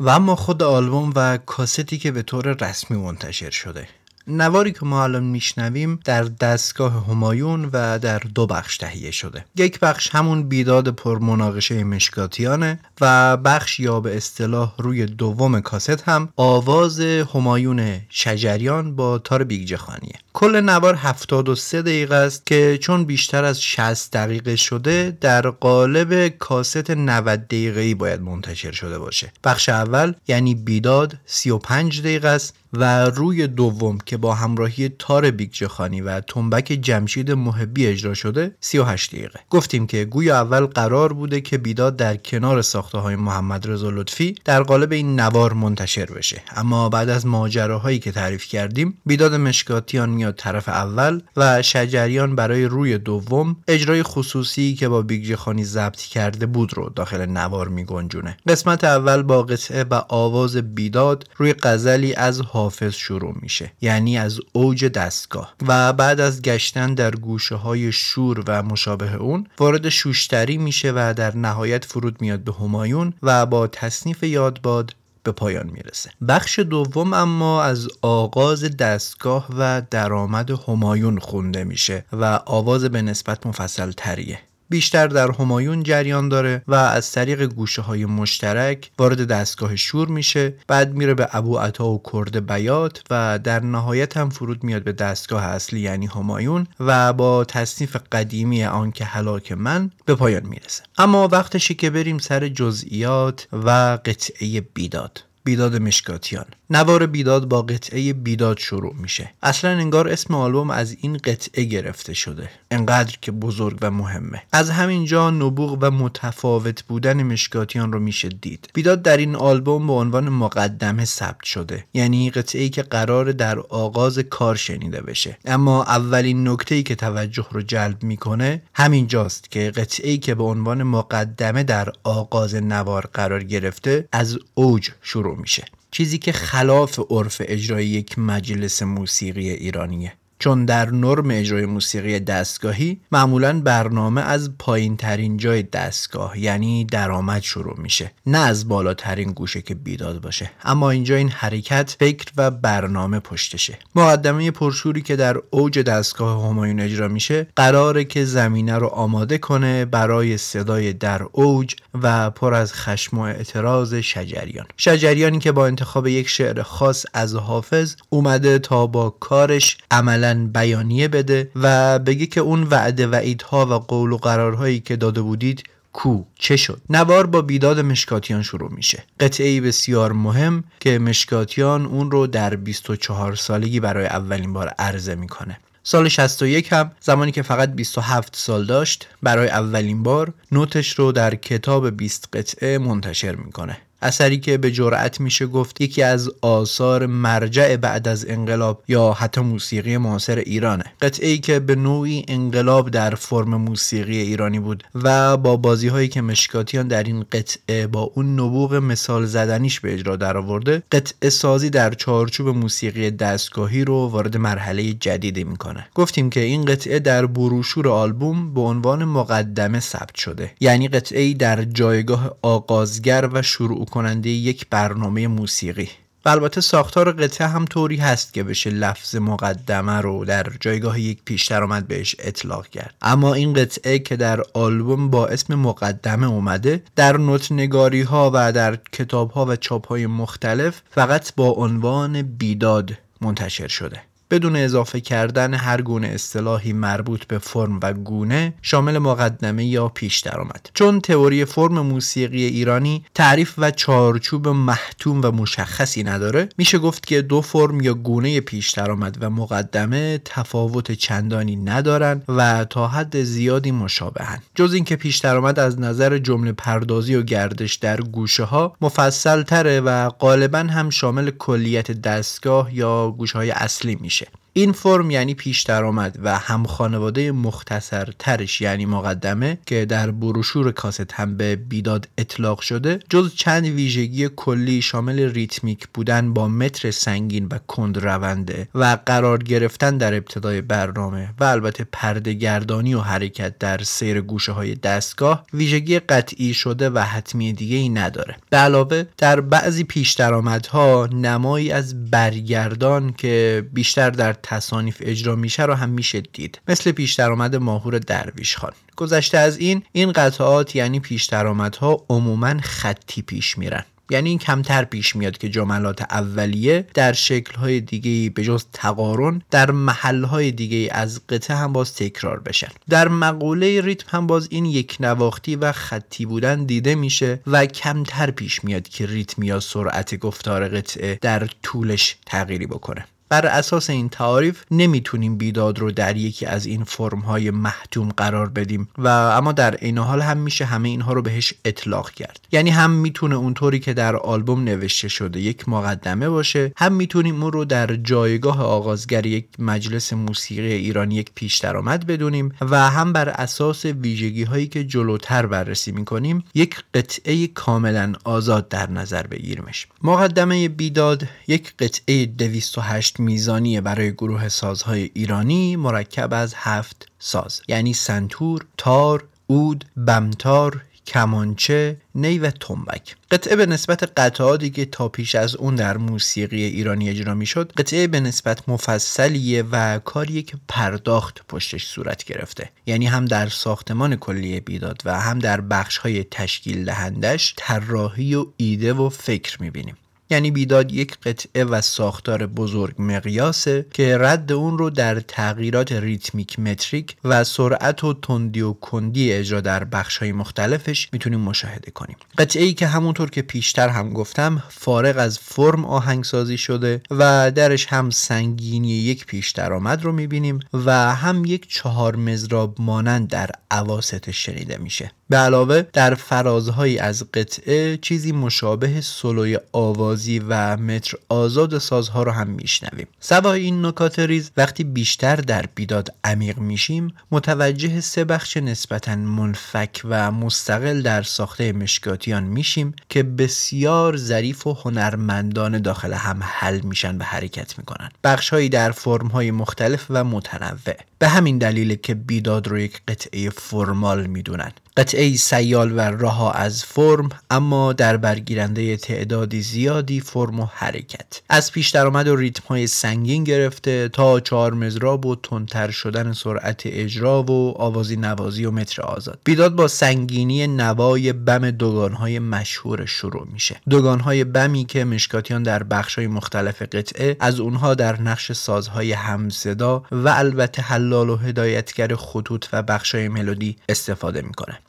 و اما خود آلبوم و کاستی که به طور رسمی منتشر شده. نواری که ما الان میشنویم در دستگاه همایون و در دو بخش تهیه شده. یک بخش همون بیداد پرمناقشه مشکاتیانه و بخش یا به اصطلاح روی دوم کاست هم آواز همایون شجریان با تار بیگجه خانیه کل نوار 73 دقیقه است که چون بیشتر از 60 دقیقه شده در قالب کاست 90 دقیقه ای باید منتشر شده باشه. بخش اول یعنی بیداد 35 دقیقه است و روی دوم که با همراهی تار بیگجه خانی و تنبک جمشید محبی اجرا شده 38 دقیقه. گفتیم که گویا اول قرار بوده که بیداد در کنار ساخته های محمد رضا لطفی در قالب این نوار منتشر بشه. اما بعد از ماجراهایی که تعریف کردیم بیداد مشکاتیان میاد طرف اول و شجریان برای روی دوم اجرای خصوصی که با بیگ خانی ضبط کرده بود رو داخل نوار میگنجونه. قسمت اول با قطعه و آواز بیداد روی غزلی از حافظ شروع میشه یعنی از اوج دستگاه. و بعد از گشتن در گوشه های شور و مشابه اون وارد شوشتری میشه و در نهایت فرود میاد به همایون و با تصنیف یادباد به پایان می‌رسه. بخش دوم اما از آغاز دستگاه و درآمد همایون خونده میشه و آواز به نسبت مفصل تریه بیشتر در همایون جریان داره و از طریق گوشه های مشترک وارد دستگاه شور میشه بعد میره به ابو عطا و کرد بیات و در نهایت هم فرود میاد به دستگاه اصلی یعنی همایون و با تصنیف قدیمی آن که حلاک من به پایان می‌رسه. اما وقتشی که بریم سر جزئیات و قطعه بیداد. بیداد مشکاتیان. نوار بیداد با قطعه بیداد شروع میشه. اصلا انگار اسم آلبوم از این قطعه گرفته شده. انقدر که بزرگ و مهمه. از همین جا نبوغ و متفاوت بودن مشکاتیان رو میشه دید. بیداد در این آلبوم به عنوان مقدمه ثبت شده. یعنی قطعه ای که قرار در آغاز کار شنیده بشه. اما اولین نکته ای که توجه رو جلب می‌کنه همین جاست که قطعه ای که به عنوان مقدمه در آغاز نوار قرار گرفته از اوج شروع میشه. چیزی که خلاف عرف اجرای یک مجلس موسیقی ایرانیه. چون در نرم اجرای موسیقی دستگاهی معمولا برنامه از پایین ترین جای دستگاه یعنی درآمد شروع میشه نه از بالاترین گوشه که بیداد باشه. اما اینجا این حرکت فکر و برنامه پشتشه مقدمه پرشوری که در اوج دستگاه همایون اجرا میشه قراره که زمینه رو آماده کنه برای صدای در اوج و پر از خشم و اعتراض شجریان. شجریانی که با انتخاب یک شعر خاص از حافظ اومده تا با کارش عملا بیانیه بده و بگه که اون وعده وعیدها و قول و قرارهایی که داده بودید کو چه شد؟ نوار با بیداد مشکاتیان شروع میشه. قطعه بسیار مهم که مشکاتیان اون رو در 24 سالگی برای اولین بار عرضه می‌کنه. سال 61 هم زمانی که فقط 27 سال داشت برای اولین بار نوتش رو در کتاب 20 قطعه منتشر می‌کنه. اثری که به جرأت میشه گفت یکی از آثار مرجع بعد از انقلاب یا حتی موسیقی معاصر ایرانه. قطعه ای که به نوعی انقلاب در فرم موسیقی ایرانی بود و با بازی هایی که مشکاتیان در این قطعه با اون نبوغ مثال زدنیش به اجرا در آورده قطعه سازی در چارچوب موسیقی دستگاهی رو وارد مرحله جدیدی می‌کنه. گفتیم که این قطعه در بروشور آلبوم به عنوان مقدمه ثبت شده. یعنی قطعه ای در جایگاه آغازگر و شروع کننده یک برنامه موسیقی. و البته ساختار قطعه هم طوری هست که بشه لفظ مقدمه رو در جایگاه یک پیش درآمد بهش اطلاق کرد. اما این قطعه که در آلبوم با اسم مقدمه اومده در نوت نگاری ها و در کتاب ها و چاپ های مختلف فقط با عنوان بیداد منتشر شده. بدون اضافه کردن هر گونه اصطلاحی مربوط به فرم و گونه شامل مقدمه یا پیش درآمد. چون تئوری فرم موسیقی ایرانی تعریف و چارچوب محتوم و مشخصی نداره میشه گفت که دو فرم یا گونه پیش درآمد و مقدمه تفاوت چندانی ندارن و تا حد زیادی مشابهن. جز اینکه پیش درآمد از نظر جمله پردازی و گردش در گوشه ها مفصل تره و غالبا هم شامل کلیت دستگاه یا گوشه های اصلی میشه. این فرم یعنی پیش درآمد و هم خانواده مختصر ترش یعنی مقدمه که در بروشور کاست هم به بیداد اطلاق شده جز چند ویژگی کلی شامل ریتمیک بودن با متر سنگین و کند رونده و قرار گرفتن در ابتدای برنامه و البته پردگردانی و حرکت در سیر گوشه های دستگاه ویژگی قطعی شده و حتمی دیگه ای نداره. به علاوه در بعضی پیش درآمدها نمایی از برگردان که بیشتر در تصانیف اجرا میشه رو هم میشه دید. مثل پیش درآمد ماهور درویش خان. گذشته از این این قطعات یعنی پیش درآمدها عموما خطی پیش میرن. یعنی این کمتر پیش میاد که جملات اولیه در شکلهای دیگه به جز تقارن در محلهای دیگه از قطعه هم باز تکرار بشن. در مقوله ریتم هم باز این یک نواختی و خطی بودن دیده میشه و کمتر پیش میاد که ریتم یا سرعت گفتار قطعه در طولش تغییری بکنه. بر اساس این تعاریف نمی‌تونیم بیداد رو در یکی از این فرم های محتوم قرار بدیم. و اما در این حال هم میشه همه اینها رو بهش اطلاق کرد. یعنی هم می‌تونه اونطوری که در آلبوم نوشته شده یک مقدمه باشه هم می‌تونیم اون رو در جایگاه آغازگر یک مجلس موسیقی ایرانی یک پیش درآمد بدونیم و هم بر اساس ویژگی هایی که جلوتر بررسی می‌کنیم یک قطعه کاملا آزاد در نظر بگیریمش. مقدمه بیداد یک قطعه 208 میزانی برای گروه سازهای ایرانی مرکب از هفت ساز. یعنی سنتور، تار، اود، بمتار، کمانچه، نی و تنبک. قطعه به نسبت قطعاتی که تا پیش از اون در موسیقی ایرانی اجرا می‌شد قطعه به نسبت مفصلیه و کاریه که پرداخت پشتش صورت گرفته. یعنی هم در ساختمان کلی بیداد و هم در بخش های تشکیل دهندش طراحی و ایده و فکر می‌بینیم. یعنی بیداد یک قطعه و ساختار بزرگ مقیاسه که رد اون رو در تغییرات ریتمیک متریک و سرعت و تندی و کندی اجرا در بخش های مختلفش می‌تونیم مشاهده کنیم. قطعه ای که همونطور که پیشتر هم گفتم فارغ از فرم آهنگسازی شده و درش هم سنگینی یک پیش درآمد رو می‌بینیم و هم یک چهار مزراب مانند در عواستش شنیده میشه. به علاوه در فرازهایی از قطعه چیزی مشابه سولوی آوازی و متر آزاد سازها رو هم میشنویم. سوای این نکات ریز وقتی بیشتر در بیداد عمیق میشیم متوجه سه بخش نسبتا منفک و مستقل در ساخته مشکاتیان میشیم که بسیار ظریف و هنرمندان داخل هم حل میشن و حرکت می‌کنن. بخشهایی در فرمهای مختلف و متنوع. به همین دلیل که بیداد رو یک قطعه فرمال می‌دونن. قطعه سیال و رها از فرم اما در برگیرنده تعدادی زیادی فرم و حرکت. از پیش درآمد و ریتم های سنگین گرفته تا چهار مزراب و تندتر شدن سرعت اجرا و آوازی نوازی و متر آزاد. بیداد با سنگینی نوای بم دوگانهای مشهور شروع میشه. دوگانهای بمی که مشکاتیان در بخشهای مختلف قطعه از اونها در نقش سازهای همصدا و البته حلال و هدایتگر خطوط و بخشهای ملودی استفاده می‌کنه.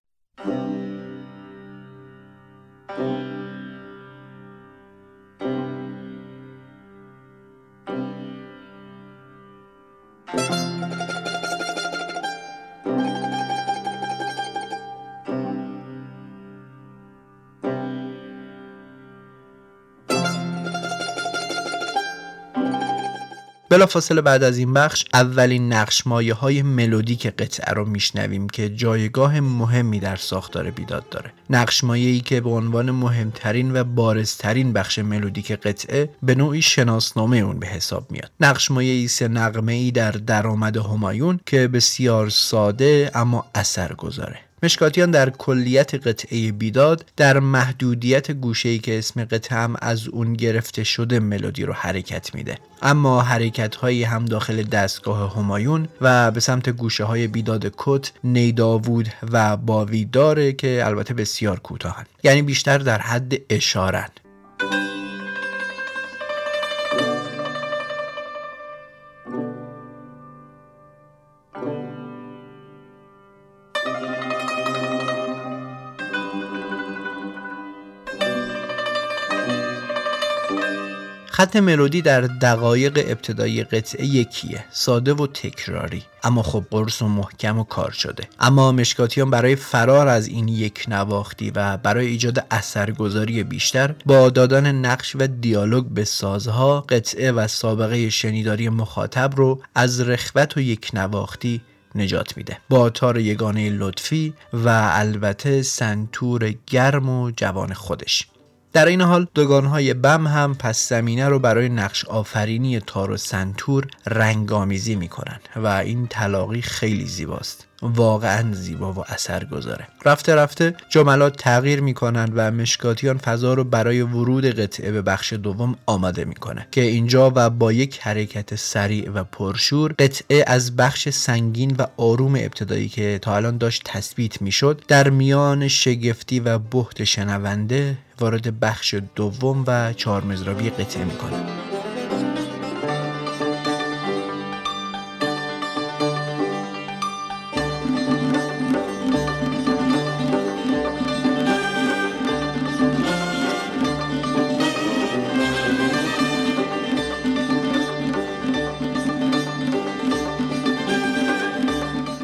بلافاصله بعد از این بخش اولین نقش مایه های ملودیک قطعه رو میشنویم که جایگاه مهمی در ساختار بیداد داره. نقش ای که به عنوان مهمترین و بارزترین بخش ملودیک قطعه به نوعی شناسنامه اون به حساب میاد. نقش مایه سه نقمه ای در درآمد همایون که بسیار ساده اما اثر گذاره مشکاتیان در کلیت قطعه بیداد در محدودیت گوشه‌ای که اسم قطعه هم از اون گرفته شده ملودی رو حرکت میده. اما حرکت هایی هم داخل دستگاه همایون و به سمت گوشه های بیداد کت نیداوود و باوی داره که البته بسیار کوتاهن. یعنی بیشتر در حد اشارن. خط ملودی در دقایق ابتدایی قطعه یکیه ساده و تکراری. اما خب قرص و محکم و کار شده. اما مشکاتیان برای فرار از این یک نواختی و برای ایجاد اثرگذاری بیشتر با دادن نقش و دیالوگ به سازها قطعه و سابقه شنیداری مخاطب رو از رخوت و یک نواختی نجات میده. با تار یگانه لطفی و البته سنتور گرم و جوان خودش. در این حال دوگانهای بم هم پس زمینه رو برای نقش آفرینی تار و سنتور رنگامیزی می‌کنن و این تلاقی خیلی زیباست. واقعا زیبا و اثر گذاره رفته رفته جملات تغییر می‌کنن و مشکاتیان فضا رو برای ورود قطعه به بخش دوم آماده می‌کنه. که اینجا و با یک حرکت سریع و پرشور قطعه از بخش سنگین و آروم ابتدایی که تا الان داشت تثبیت می‌شد در میان شگفتی و بحت شنونده وارد بخش دوم و چهار مزرابی قطعه می‌کنه.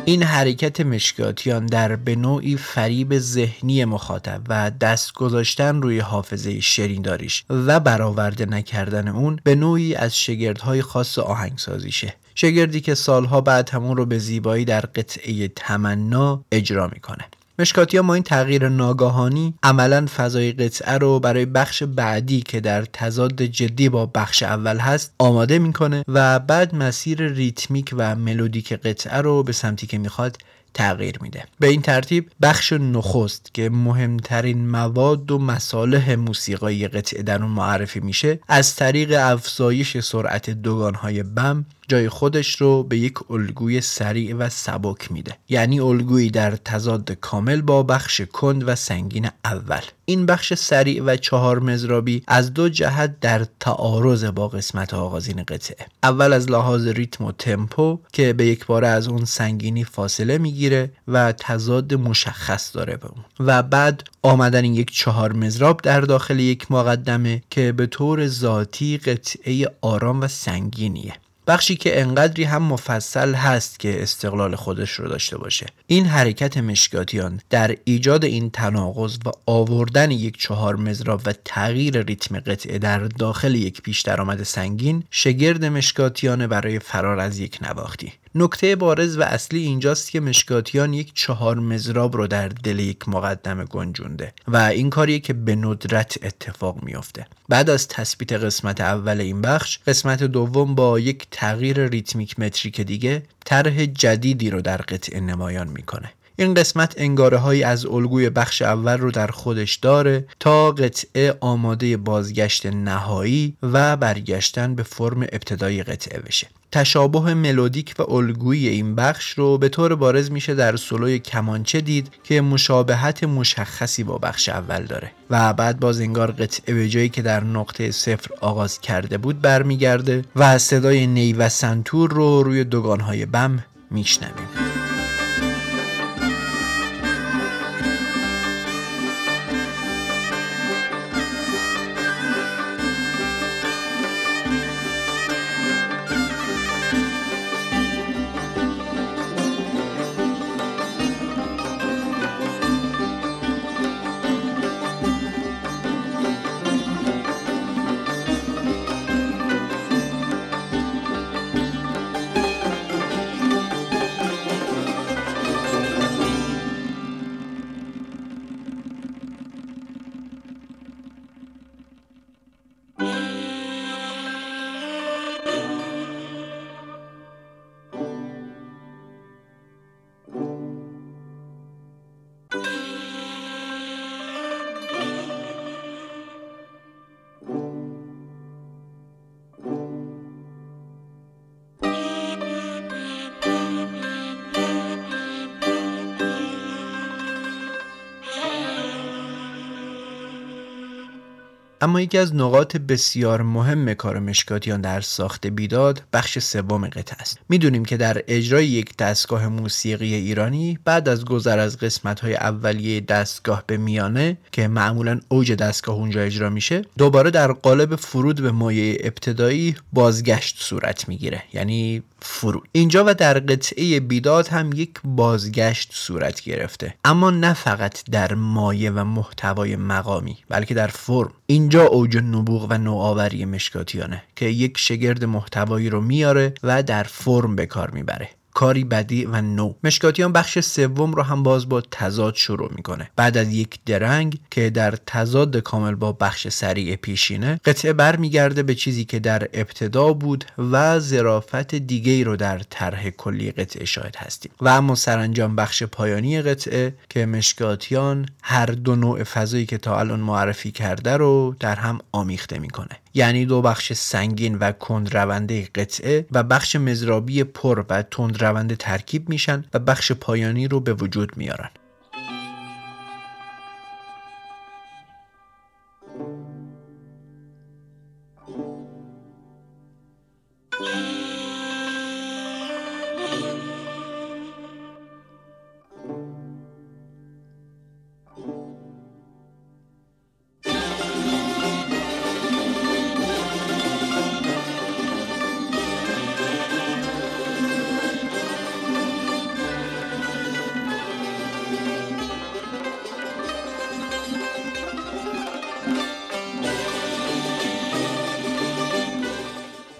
این حرکت مشکاتیان در به نوعی فریب ذهنی مخاطب و دست گذاشتن روی حافظه شرینداریش و برآورده نکردن اون به نوعی از شگردهای خاص آهنگسازیشه شگردی که سالها بعد همون رو به زیبایی در قطعه تمنا اجرا می‌کنه. مشکاتی با این تغییر ناگاهانی عملا فضای قطعه رو برای بخش بعدی که در تضاد جدی با بخش اول هست آماده می‌کنه و بعد مسیر ریتمیک و ملودیک قطعه رو به سمتی که می‌خواد تغییر میده. به این ترتیب بخش نخست که مهمترین مواد و مصالح موسیقایی قطعه در اون معرفی میشه از طریق افزایش سرعت دوگانهای بم جای خودش رو به یک الگوی سریع و سبک میده. یعنی الگویی در تضاد کامل با بخش کند و سنگین اول. این بخش سریع و چهار مزرابی از دو جهت در تعارض با قسمت آغازین قطعه. اول از لحاظ ریتم و تمپو که به یک بار از اون سنگینی فاصله می‌گیره و تضاد مشخص داره به اون. و بعد آمدن یک چهار مزراب در داخل یک مقدمه که به طور ذاتی قطعه آرام و سنگینیه. بخشی که انقدری هم مفصل هست که استقلال خودش رو داشته باشه. این حرکت مشکاتیان در ایجاد این تناقض و آوردن یک چهار مزراب و تغییر ریتم قطعه در داخل یک پیش درآمد سنگین شگرد مشکاتیان برای فرار از یک نواختی. نکته بارز و اصلی اینجاست که مشکاتیان یک چهار مزراب رو در دل یک مقدمه گنجونده و این کاریه که به ندرت اتفاق میافته. بعد از تثبیت قسمت اول این بخش قسمت دوم با یک تغییر ریتمیک متریک دیگه طرح جدیدی رو در قطعه نمایان می‌کنه. این قسمت انگاره های از الگوی بخش اول رو در خودش داره تا قطعه آماده بازگشت نهایی و برگشتن به فرم ابتدایی قطعه بشه. تشابه ملودیک و الگویی این بخش رو به طور بارز میشه در سولوی کمانچه دید که مشابهت مشخصی با بخش اول داره و بعد باز انگار قطعه به جایی که در نقطه صفر آغاز کرده بود برمیگرده و صدای نی و سنتور رو روی دوگانهای بم میشنویم. اما یکی از نقاط بسیار مهم کار مشکاتیان در ساخت بیداد بخش سوم قطعه است. می‌دونیم که در اجرای یک دستگاه موسیقی ایرانی بعد از گذر از قسمت های اولیه دستگاه به میانه که معمولا اوج دستگاه اونجا اجرا میشه دوباره در قالب فرود به مایه ابتدایی بازگشت صورت می‌گیره. یعنی فرود اینجا و در قطعه بیداد هم یک بازگشت صورت گرفته. اما نه فقط در مایه و محتوای مقامی بلکه در فرم. اینجا اوج نبوغ و نوآوری مشکاتیانه که یک شگرد محتوایی رو میاره و در فرم به کار می‌بره. کاری بدی و نو. مشکاتیان بخش سوم رو هم باز با تضاد شروع می‌کنه. بعد از یک درنگ که در تضاد کامل با بخش سریع پیشینه قطعه برمیگرده به چیزی که در ابتدا بود و ظرافت دیگه ای رو در طرح کلی قطعه شاهد هستیم. و اما سرانجام بخش پایانی قطعه که مشکاتیان هر دو نوع فضایی که تا الان معرفی کرده رو در هم آمیخته می‌کنه. یعنی دو بخش سنگین و کندرونده قطعه و بخش مزرابی پر و تندرونده ترکیب میشن و بخش پایانی رو به وجود میارن.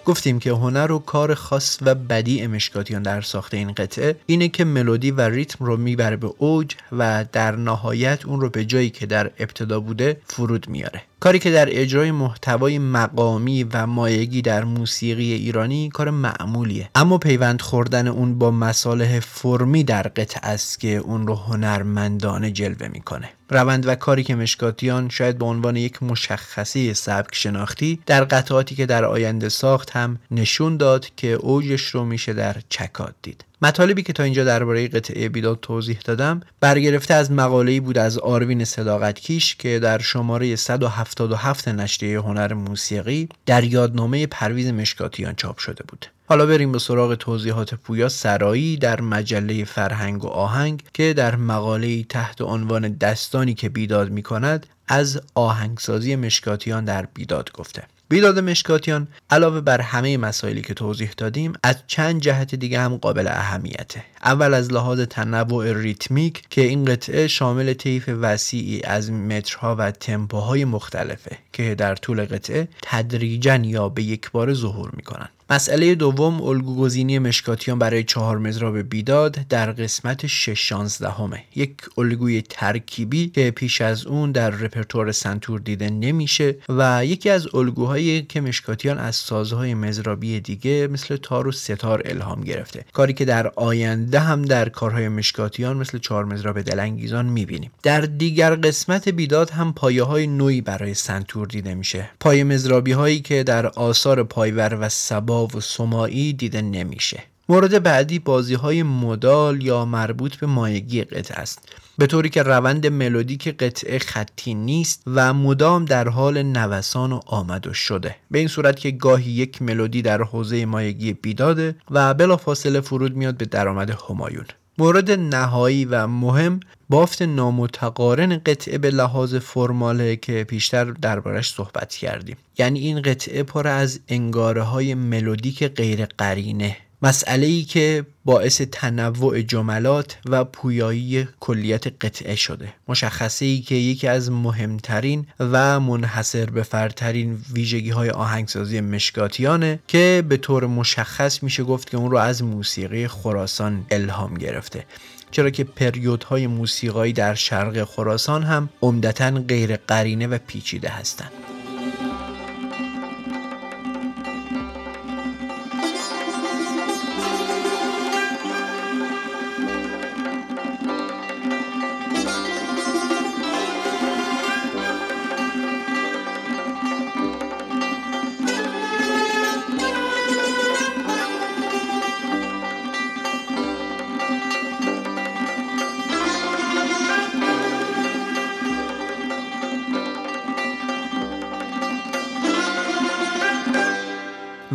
گفتیم که هنر و کار خاص و بدی مشکاتیان در ساخت این قطعه اینه که ملودی و ریتم رو می‌بره به اوج و در نهایت اون رو به جایی که در ابتدا بوده فرود میاره. کاری که در اجرای محتوای مقامی و مایگی در موسیقی ایرانی کار معمولیه. اما پیوند خوردن اون با مصالح فرمی در قطع است که اون رو هنرمندانه جلوه می‌کنه. روند و کاری که مشکاتیان شاید به عنوان یک مشخصه سبک شناختی در قطعاتی که در آینده ساخت هم نشون داد که اوجش رو میشه در چکات دید. مطالبی که تا اینجا درباره قطعه بیداد توضیح دادم برگرفته از مقاله‌ای بود از آروین صداقتکیش که در شماره 177 نشریه هنر موسیقی در یادنامه پرویز مشکاتیان چاپ شده بود. حالا بریم به سراغ توضیحات پویا سرایی در مجله فرهنگ و آهنگ که در مقاله تحت عنوان دستانی که بیداد می کند از آهنگسازی مشکاتیان در بیداد گفته. بیداد مشکاتیان علاوه بر همه مسائلی که توضیح دادیم از چند جهت دیگه هم قابل اهمیته. اول از لحاظ تنوع ریتمیک که این قطعه شامل طیف وسیعی از مترها و تمپوهای مختلفه که در طول قطعه تدریجا یا به یک بار ظهور می‌کنن مسئله دوم الگوگزینی مشکاتیان برای چهار مزراب بیداد در قسمت 6 همه یک الگوی ترکیبی که پیش از اون در رپرتوار سنتور دیده نمیشه و یکی از الگوهایی که مشکاتیان از سازهای مزرابی دیگه مثل تار و ستار الهام گرفته. کاری که در آینده هم در کارهای مشکاتیان مثل چهار مزراب دلانگیزان می‌بینیم. در دیگر قسمت بیداد هم پایه های نوعی برای سنتور دیده میشه. پایه مزرابی هایی که در آثار پایور و سبا و سمایی دیده نمیشه. مورد بعدی بازی های مدال یا مربوط به مایگی قطعه است. به طوری که روند ملودیک قطعه خطی نیست و مدام در حال نوسان و آمد و شده. به این صورت که گاهی یک ملودی در حوزه مایگی بیداده و بلافاصله فرود میاد به درآمد همایون. مورد نهایی و مهم بافت نامتقارن قطعه به لحاظ فرماله که پیشتر دربارش صحبت کردیم. یعنی این قطعه پر از انگاره های ملودیک غیر قرینه مسئله ای که باعث تنوع جملات و پویایی کلیت قطعه شده. مشخصه ای که یکی از مهمترین و منحصر به فرترین ویژگی های آهنگسازی مشکاتیانه که به طور مشخص میشه گفت که اون رو از موسیقی خراسان الهام گرفته. چرا که پریودهای موسیقایی در شرق خراسان هم عمدتا غیر قرینه و پیچیده هستند.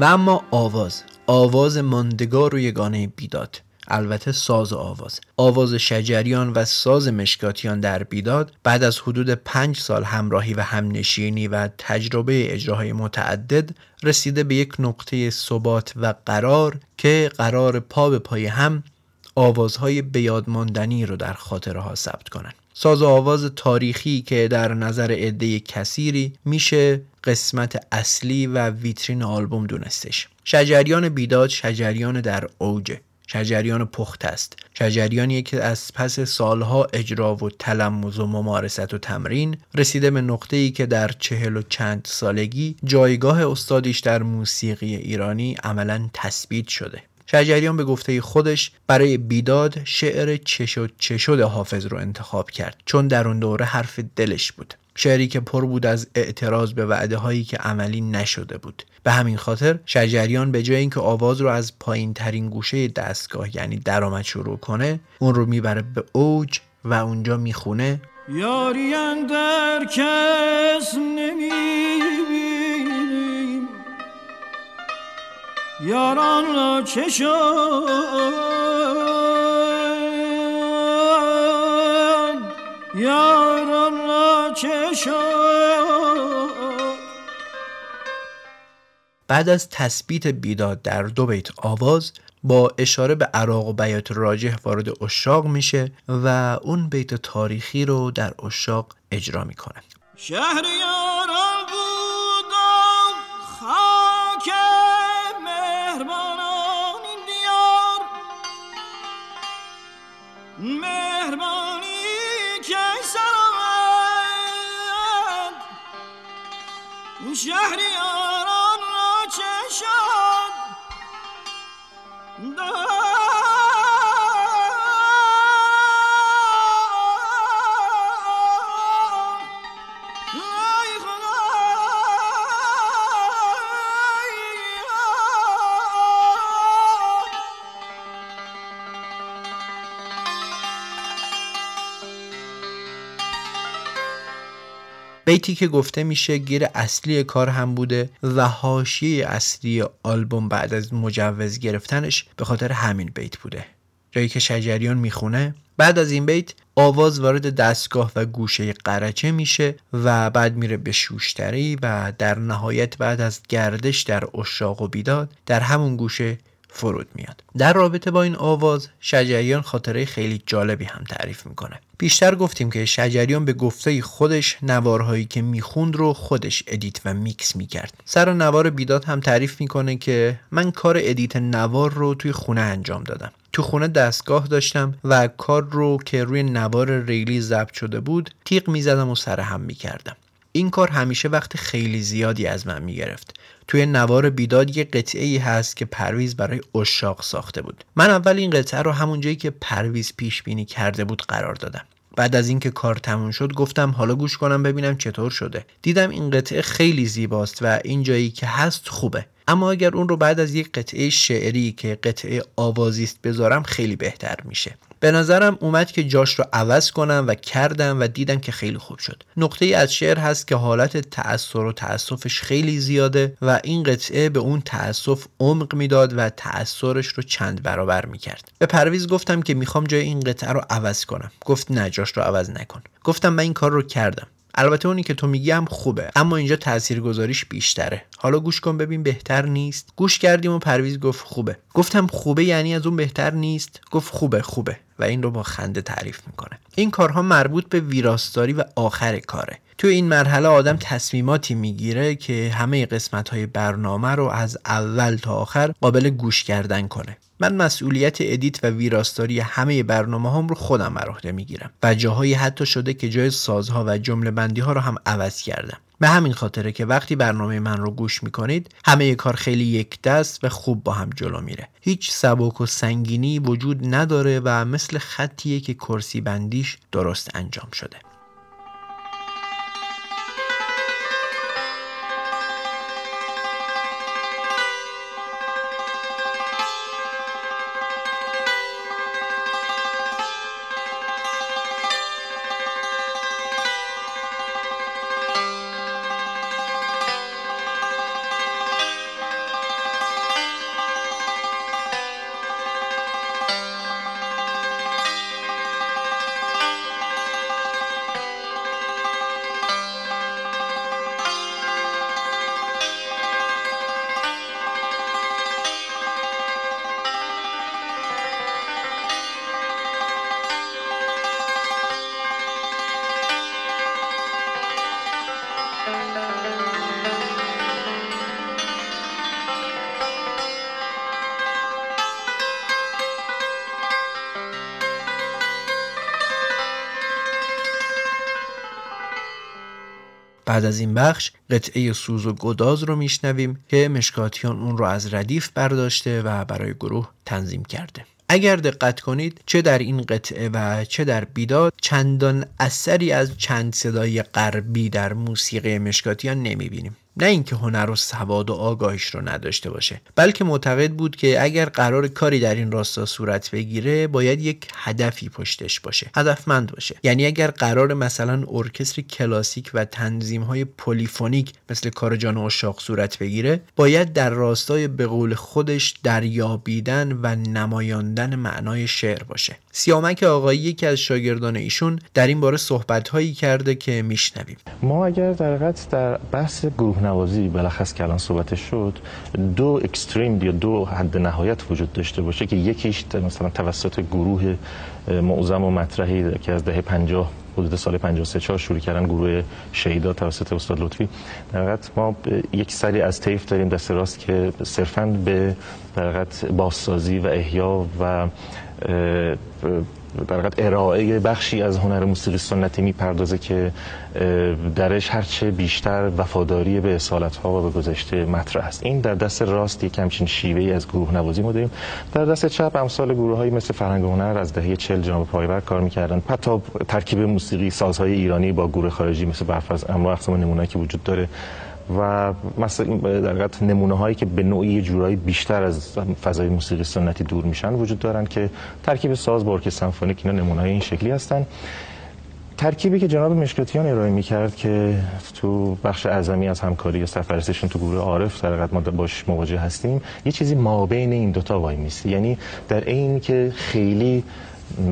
و اما آواز آواز ماندگار و یگانه بیداد. البته ساز و آواز. آواز شجریان و ساز مشکاتیان در بیداد بعد از حدود پنج سال همراهی و همنشینی و تجربه اجراهای متعدد رسیده به یک نقطه ثبات و قرار که قرار پا به پای هم آوازهای بیادماندنی رو در خاطره ثبت کنند ساز و آواز تاریخی که در نظر عده کثیری میشه قسمت اصلی و ویترین آلبوم دونستش. شجریان بیداد شجریان در اوجه شجریان پخت است. شجریانی که از پس سالها اجرا و تلمز و ممارست و تمرین رسیده به نقطه ای که در چهل و چند سالگی جایگاه استادیش در موسیقی ایرانی عملا تثبیت شده. شجریان به گفته خودش برای بیداد شعر چشد چشد حافظ رو انتخاب کرد چون در اون دوره حرف دلش بود. شعری که پر بود از اعتراض به وعده هایی که عملی نشده بود. به همین خاطر شجریان به جای اینکه آواز رو از پایین ترین گوشه دستگاه یعنی درآمد شروع کنه اون رو می‌بره به اوج و اونجا می‌خونه. یاری در کس نمی‌بینیم. یاران را چه یاران بعد از تثبیت بیداد در دو بیت آواز با اشاره به عراق و بیات راجح وارد اشاق میشه و اون بیت تاریخی رو در اشاق اجرا می‌کنه. شهریاران بودم خاک مهربانان این دیار شهریاران بیتی که گفته میشه گیر اصلی کار هم بوده و حاشیه اصلی آلبوم بعد از مجوز گرفتنش به خاطر همین بیت بوده. جایی که شجریان می‌خونه بعد از این بیت آواز وارد دستگاه و گوشه قرچه میشه و بعد میره به شوشتری و در نهایت بعد از گردش در عشاق و بیداد در همون گوشه فرود میاد. در رابطه با این آواز شجریان خاطره خیلی جالبی هم تعریف می‌کنه. بیشتر گفتیم که شجریان به گفته خودش نوارهایی که می‌خوند رو خودش ادیت و میکس می‌کرد. سر نوار بیداد هم تعریف می‌کنه که من کار ادیت نوار رو توی خونه انجام دادم. تو خونه دستگاه داشتم و کار رو که روی نوار ریلی ضبط شده بود تیغ می‌زدم و سر هم می‌کردم. این کار همیشه وقت خیلی زیادی از من می‌گرفت. توی نوار بیداد یه قطعه ای هست که پرویز برای اشاق ساخته بود. من اول این قطعه رو همون جایی که پرویز پیش بینی کرده بود قرار دادم. بعد از اینکه کار تموم شد گفتم حالا گوش کنم ببینم چطور شده. دیدم این قطعه خیلی زیباست و این جایی که هست خوبه. اما اگر اون رو بعد از یک قطعه شعری که قطعه آوازی است بذارم خیلی بهتر میشه. به نظرم اومد که جاش رو عوض کنم و کردم و دیدم که خیلی خوب شد. نقطه ای از شعر هست که حالت تأثیر و تأسفش خیلی زیاده و این قطعه به اون تأسف عمق می‌داد و تأثیرش رو چند برابر می‌کرد. به پرویز گفتم که می‌خوام جای این قطعه رو عوض کنم. گفت نه جاش رو عوض نکن. گفتم من این کار رو کردم. البته اونی که تو میگی هم خوبه اما اینجا تاثیرگذاریش بیشتره. حالا گوش کن ببین بهتر نیست. گوش کردیم و پرویز گفت خوبه. گفتم خوبه یعنی از اون بهتر نیست. گفت خوبه خوبه. و این رو با خنده تعریف می‌کنه. این کارها مربوط به ویراستاری و آخر کاره. تو این مرحله آدم تصمیماتی می‌گیره که همه قسمت های برنامه رو از اول تا آخر قابل گوش کردن کنه. من مسئولیت ادیت و ویراستاری همه برنامه هم رو خودم بر عهده می‌گیرم و جاهایی حتی شده که جای سازها و جمله بندی ها رو هم عوض کردم. به همین خاطره که وقتی برنامه من رو گوش می‌کنید همه کار خیلی یک دست و خوب با هم جلو میره. هیچ سبک و سنگینی وجود نداره و مثل خطیه که کرسی بندیش درست انجام شده. بعد از این بخش قطعه سوز و گداز رو میشنویم که مشکاتیان اون رو از ردیف برداشته و برای گروه تنظیم کرده. اگر دقت کنید چه در این قطعه و چه در بیداد چندان اثری از چند صدای غربی در موسیقی مشکاتیان نمی‌بینیم. نه اینکه هنر و سواد و آگاهیش رو نداشته باشه بلکه معتقد بود که اگر قراره کاری در این راستا صورت بگیره باید یک هدفی پشتش باشه هدفمند باشه. یعنی اگر قراره مثلا ارکستر کلاسیک و تنظیم های پلیفونیک مثل کار جان عشاق صورت بگیره باید در راستای به قول خودش دریابیدن و نمایاندن معنای شعر باشه. سیامک آقایی یکی از شاگردان ایشون در این باره صحبت هایی کرده که میشنویم. ما اگر در در بحث گروه نوازی بلخص که الان صحبتش شد دو اکستریم یا دو حد نهایت وجود داشته باشه که یکیش مثلا توسط گروه معظم و مطرحی که از دهه 50 حدود سال 53 4 شروع کردن گروه شهیدا توسط استاد لطفی. در ما یک سری از طیف داریم دست راست که صرفا به در بازسازی و احیا و در ارائه بخشی از هنر موسیقی سنتی می‌پردازه که درش هرچه بیشتر وفاداری به اصالت ها و به گذشته مطرح است. این در دست راست یک همچین شیوه از گروه نوازی ما در دست چپ امثال گروه های مثل فرهنگ هنر از دهه 40 جناب پایور کار می‌کردن. حتی ترکیب موسیقی سازهای ایرانی با گروه خارجی مثل برفرض امرو اقسام نمونه‌ای که وجود داره و مثلا در نمونه هایی که به نوعی جورایی بیشتر از فضای موسیقی سنتی دور میشن وجود دارن که ترکیب ساز با ارکستر سمفونیک اینا نمونه این شکلی هستن. ترکیبی که جناب مشکاتیان ارائه می‌کرد که تو بخش اعظمی از همکاری یا سفرستشون تو گروه عارف در ما باش مواجه هستیم یه چیزی ما بین این دوتا وای میسی یعنی در این که خیلی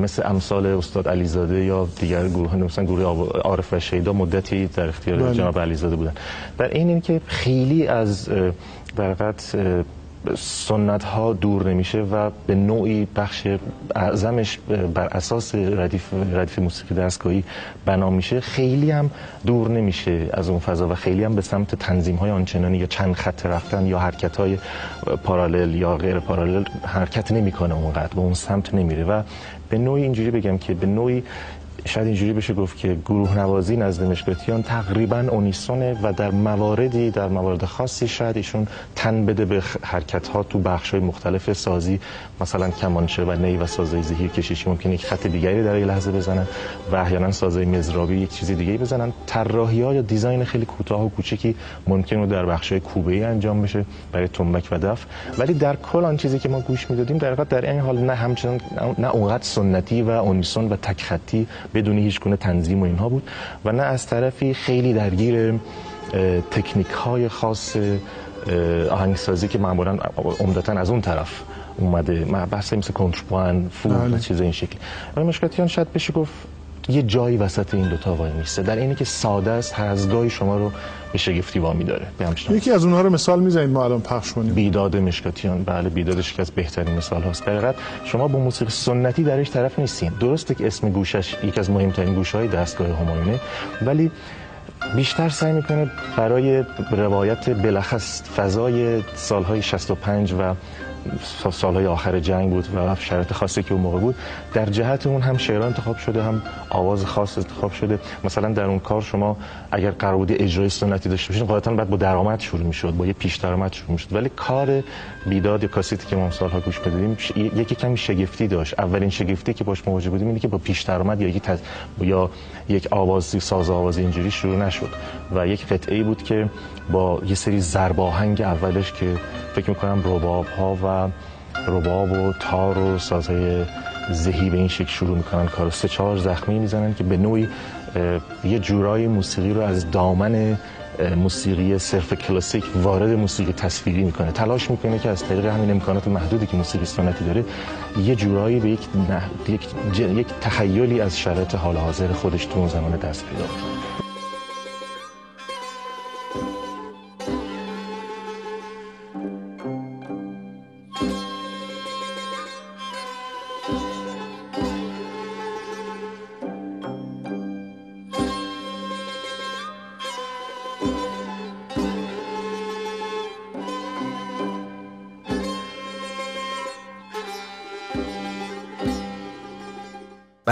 مثل امثال استاد علیزاده یا دیگر گروه مثلا گروه عارف و شیدا مدتی در اختیار بله. جناب علیزاده بودن در این این که خیلی از در سنت ها دور نمیشه و به نوعی بخش اعظمش بر اساس ردیف, ردیف موسیقی دستگاهی بنا میشه خیلی هم دور نمیشه از اون فضا و خیلی هم به سمت تنظیم های آنچنانی یا چند خط رفتن یا حرکت های پارالل یا غیر پارالل حرکت نمی‌کنه اونقدر به اون سمت نمیره و به نوعی اینجوری بگم که به نوعی شاید اینجوری بشه گفت که گروه نوازی نزد مشکاتیان تقریبا اونیسونه و در مواردی در موارد خاصی شاید ایشون تن بده به حرکت ها تو بخش های مختلف سازی مثلا کمانچه و نی و سازای زهیر کشیشی ممکنه یک خط دیگری در این لحظه بزنن و احیانا سازای مزرابی یک چیز دیگه بزنن. طراحی ها یا دیزاین خیلی کوتاه و کوچکی ممکنه در بخش های کوبه ای انجام بشه برای تنبک و دف ولی در کل آن چیزی که ما گوش می‌دادیم در در این حال نه همچنان نه اونقدر سنتی و اونیسون و تک خطی بدون هیچ گونه تنظیم و اینها بود و نه از طرفی خیلی درگیر تکنیک های خاص آهنگسازی که معمولا عمدتا از اون طرف اومده بحث مثل کنترپوان فود و بله. چیز این شکلی ولی مشکلاتیان شاید بشه گفت یه جایی وسط این دوتا وای میسته. در اینی که ساده است هر از گاهی شما رو به شگفتی وامی داره. یکی از اونها رو مثال می‌زنید ما الان پخش کنیم. بیداد مشکاتیان. بله بیدادش که از بهترین مثال هاست. برقت شما با موسیقی سنتی درش طرف نیستین. درسته که اسم گوشش یکی از مهمترین گوشه های دستگاه همایونه ولی بیشتر سعی می‌کنه برای روایت بلخص فضای سالهای 65 و سالهای آخر جنگ بود و شرایط خاصی که اون موقع بود. در جهت اون هم شعرها انتخاب شده هم آواز خاص انتخاب شده. مثلا در اون کار شما اگر قرار بود اجرای سنتی داشته باشین قاعدتا بعد با درآمد شروع می‌شد با یه پیش درآمد شروع می‌شد. ولی کار بیداد یا کاسیتی که ما سالها گوش بدیم یکی کمی شگفتی داشت. اولین شگفتی که باش مواجه بودیم اینه که با پیش درآمد یا یک تز... یا یک آوازی ساز آواز اینجوری شروع نشد. و یک قطعه بود که با یه سری زرباهنگ اولش که فکر می‌کنم رباب ها و رباب و تار و سازهای زهی به این شکل شروع می‌کنن کار سه چهار زخمی می‌زنن که به نوعی یه جورای موسیقی رو از دامن موسیقی صرف کلاسیک وارد موسیقی تصویری می‌کنه. تلاش می‌کنه که از طریق همین امکانات محدودی که موسیقی سنتی داره یه جورایی به یک, یک, تخیلی از شرایط حال حاضر خودش تو اون زمان دست پیدا کنه.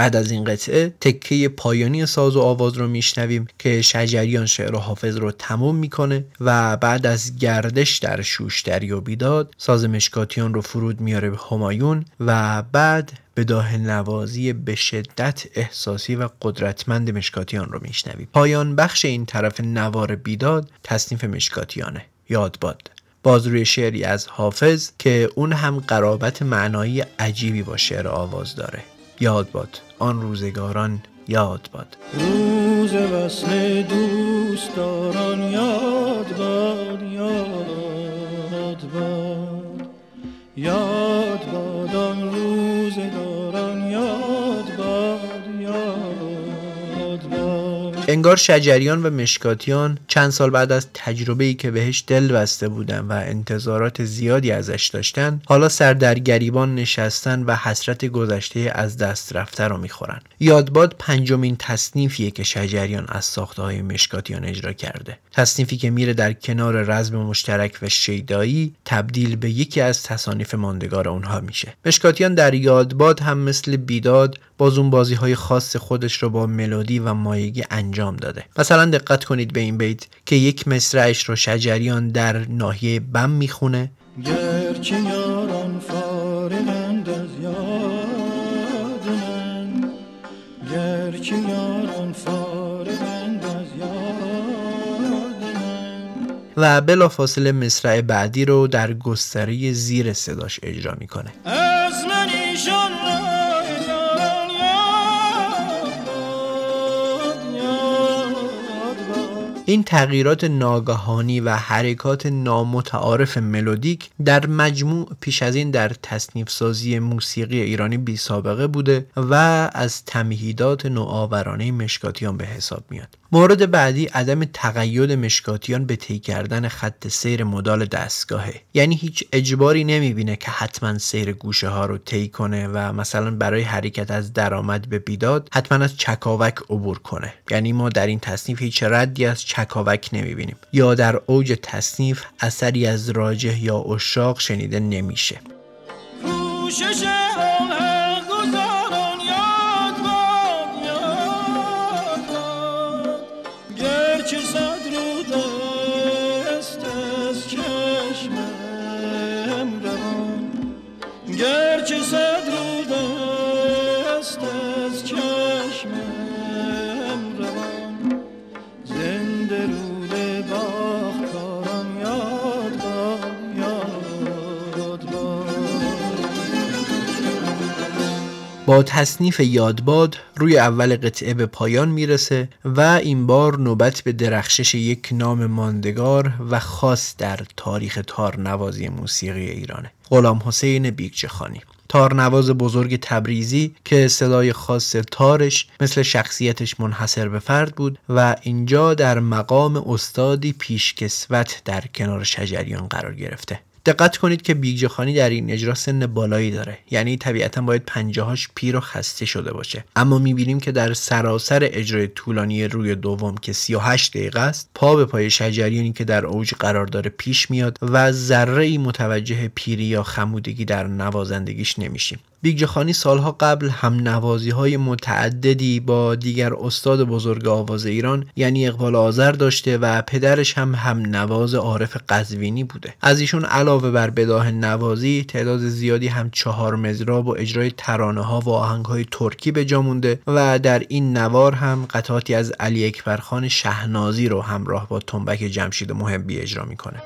بعد از این قطعه تکه پایانی ساز و آواز رو میشنویم که شجریان شعر حافظ رو تموم می‌کنه و بعد از گردش در شوشتری و بیداد ساز مشکاتیان رو فرود میاره به همایون و بعد به داه نوازی به شدت احساسی و قدرتمند مشکاتیان رو میشنویم. پایان بخش این طرف نوار بیداد تصنیف مشکاتیانه. یاد باد. باز روی شعری از حافظ که اون هم قرابت معنایی عجیبی با شعر آواز داره. یاد باد. آن روزگاران یاد باد. روز وصل دوستداران یاد باد یاد باد یاد انگار شجریان و مشکاتیان چند سال بعد از تجربه ای که بهش دل بسته بودن و انتظارات زیادی ازش داشتن حالا سر در گریبان نشستن و حسرت گذشته از دست رفته رو می‌خورن. یادباد پنجمین تصنیفیه که شجریان از ساخته های مشکاتیان اجرا کرده. تصنیفی که میره در کنار رزم مشترک و شیدایی تبدیل به یکی از تصانیف ماندگار اونها میشه. مشکاتیان در یادباد هم مثل بیداد بازون بازی های خاص خودش رو با ملودی و مایگی انجام داده. مثلا دقت کنید به این بیت که یک مصرعش رو شجریان در ناحیه بم می‌خونه. گرچه یاران فارغند از یاد من گرچه یاران فارغند از یاد من و بلافاصله مصرع بعدی رو در گستره زیر صداش اجرا می‌کنه. از من این تغییرات ناگهانی و حرکات نامتعارف ملودیک در مجموع پیش از این در تصنیف سازی موسیقی ایرانی بی سابقه بوده و از تمهیدات نوآورانه مشکاتیان به حساب میاد. مورد بعدی عدم تقید مشکاتیان به طی کردن خط سیر مدال دستگاهه. یعنی هیچ اجباری نمی‌بینه که حتما سیر گوشه ها رو طی کنه و مثلا برای حرکت از درآمد به بیداد حتما از چکاوک عبور کنه. یعنی ما در این تصنیف هیچ ردی از چکاوک نمی‌بینیم یا در اوج تصنیف اثری از راجه یا اشاق شنیده نمیشه. با تصنیف یادباد روی اول قطعه به پایان می‌رسه و این بار نوبت به درخشش یک نام ماندگار و خاص در تاریخ تارنوازی موسیقی ایرانه. غلام حسین بیگچه خانی تارنواز بزرگ تبریزی که صدای خاص تارش مثل شخصیتش منحصر به فرد بود و اینجا در مقام استادی پیشکسوت در کنار شجریان قرار گرفته. دقت کنید که بیگجه خانی در این اجرا سن بالایی داره. یعنی طبیعتا باید پنجاهاش پیر و خسته شده باشه. اما می‌بینیم که در سراسر اجرای طولانی روی دوم که 38 دقیقه است پا به پای شجریانی که در اوج قرار داره پیش میاد و ذره ای متوجه پیری یا خمودگی در نوازندگیش نمیشیم. بیگجه خانی سالها قبل هم نوازی های متعددی با دیگر استاد بزرگ آواز ایران یعنی اقبال آذر داشته و پدرش هم هم نواز عارف قزوینی بوده. از ایشون علاوه بر بداه نوازی تعداد زیادی هم چهار مزراب و اجرای ترانه ها و آهنگ های ترکی به جا مونده و در این نوار هم قطعاتی از علی اکبرخان شهنازی رو همراه با تنبک جمشید محبی اجرا می‌کنه.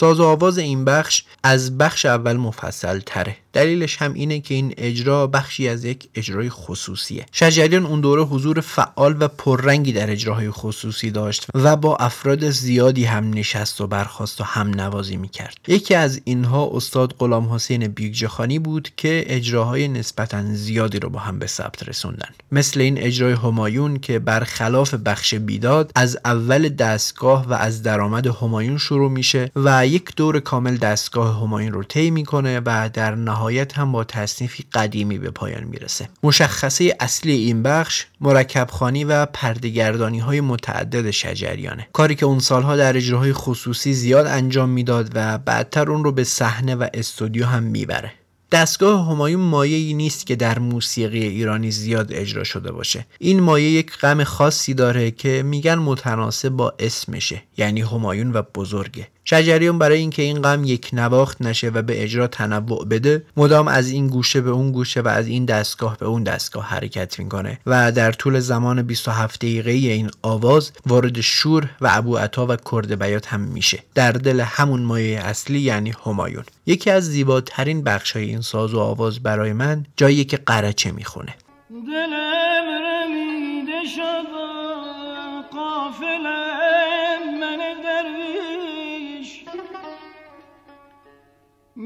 ساز و آواز این بخش از بخش اول مفصل تره دلیلش هم اینه که این اجرا بخشی از یک اجرای خصوصیه. شجریان اون دوره حضور فعال و پررنگی در اجراهای خصوصی داشت و با افراد زیادی هم نشست و برخواست و هم نوازی می‌کرد. یکی از اینها استاد غلام حسین بیگجخانی بود که اجراهای نسبتا زیادی رو با هم به ثبت رسوندن. مثل این اجرای همایون که برخلاف بخش بیداد از اول دستگاه و از درآمد همایون شروع میشه و یک دور کامل دستگاه همایون رو طی می‌کنه و در نهایت هم با تصنیفی قدیمی به پایان می‌رسه. مشخصه اصلی این بخش مرکبخانی و پردگردانی های متعدد شجریانه. کاری که اون سالها در اجراهای خصوصی زیاد انجام می‌داد و بعدتر اون رو به صحنه و استودیو هم می‌بره. دستگاه همایون مایه نیست که در موسیقی ایرانی زیاد اجرا شده باشه. این مایه یک غم خاصی داره که میگن متناسب با اسمشه یعنی همایون و بزرگه. شجریان برای اینکه این غم یک نواخت نشه و به اجرا تنوع بده مدام از این گوشه به اون گوشه و از این دستگاه به اون دستگاه حرکت می‌کنه و در طول زمان 27 دقیقه این آواز وارد شور و ابو عطا و کرد بیات هم میشه. در دل همون مایه اصلی یعنی همایون. یکی از زیباترین بخش های این ساز و آواز برای من جایی که قرچه می‌خونه. دلم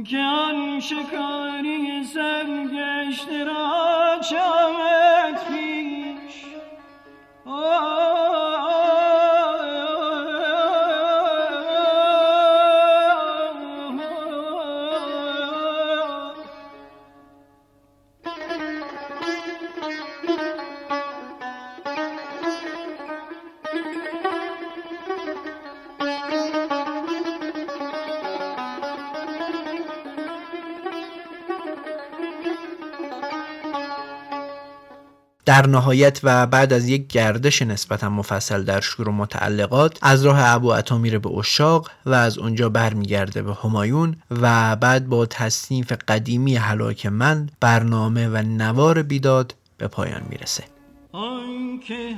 که آن شکاری سرگشت را چامت پیش. در نهایت و بعد از یک گردش نسبتا مفصل در شور و متعلقات از راه ابو عطا میره به اشاق و از اونجا برمیگرده به همایون و بعد با تصنیف قدیمی حلاک من برنامه و نوار بیداد به پایان می‌رسه. آنکه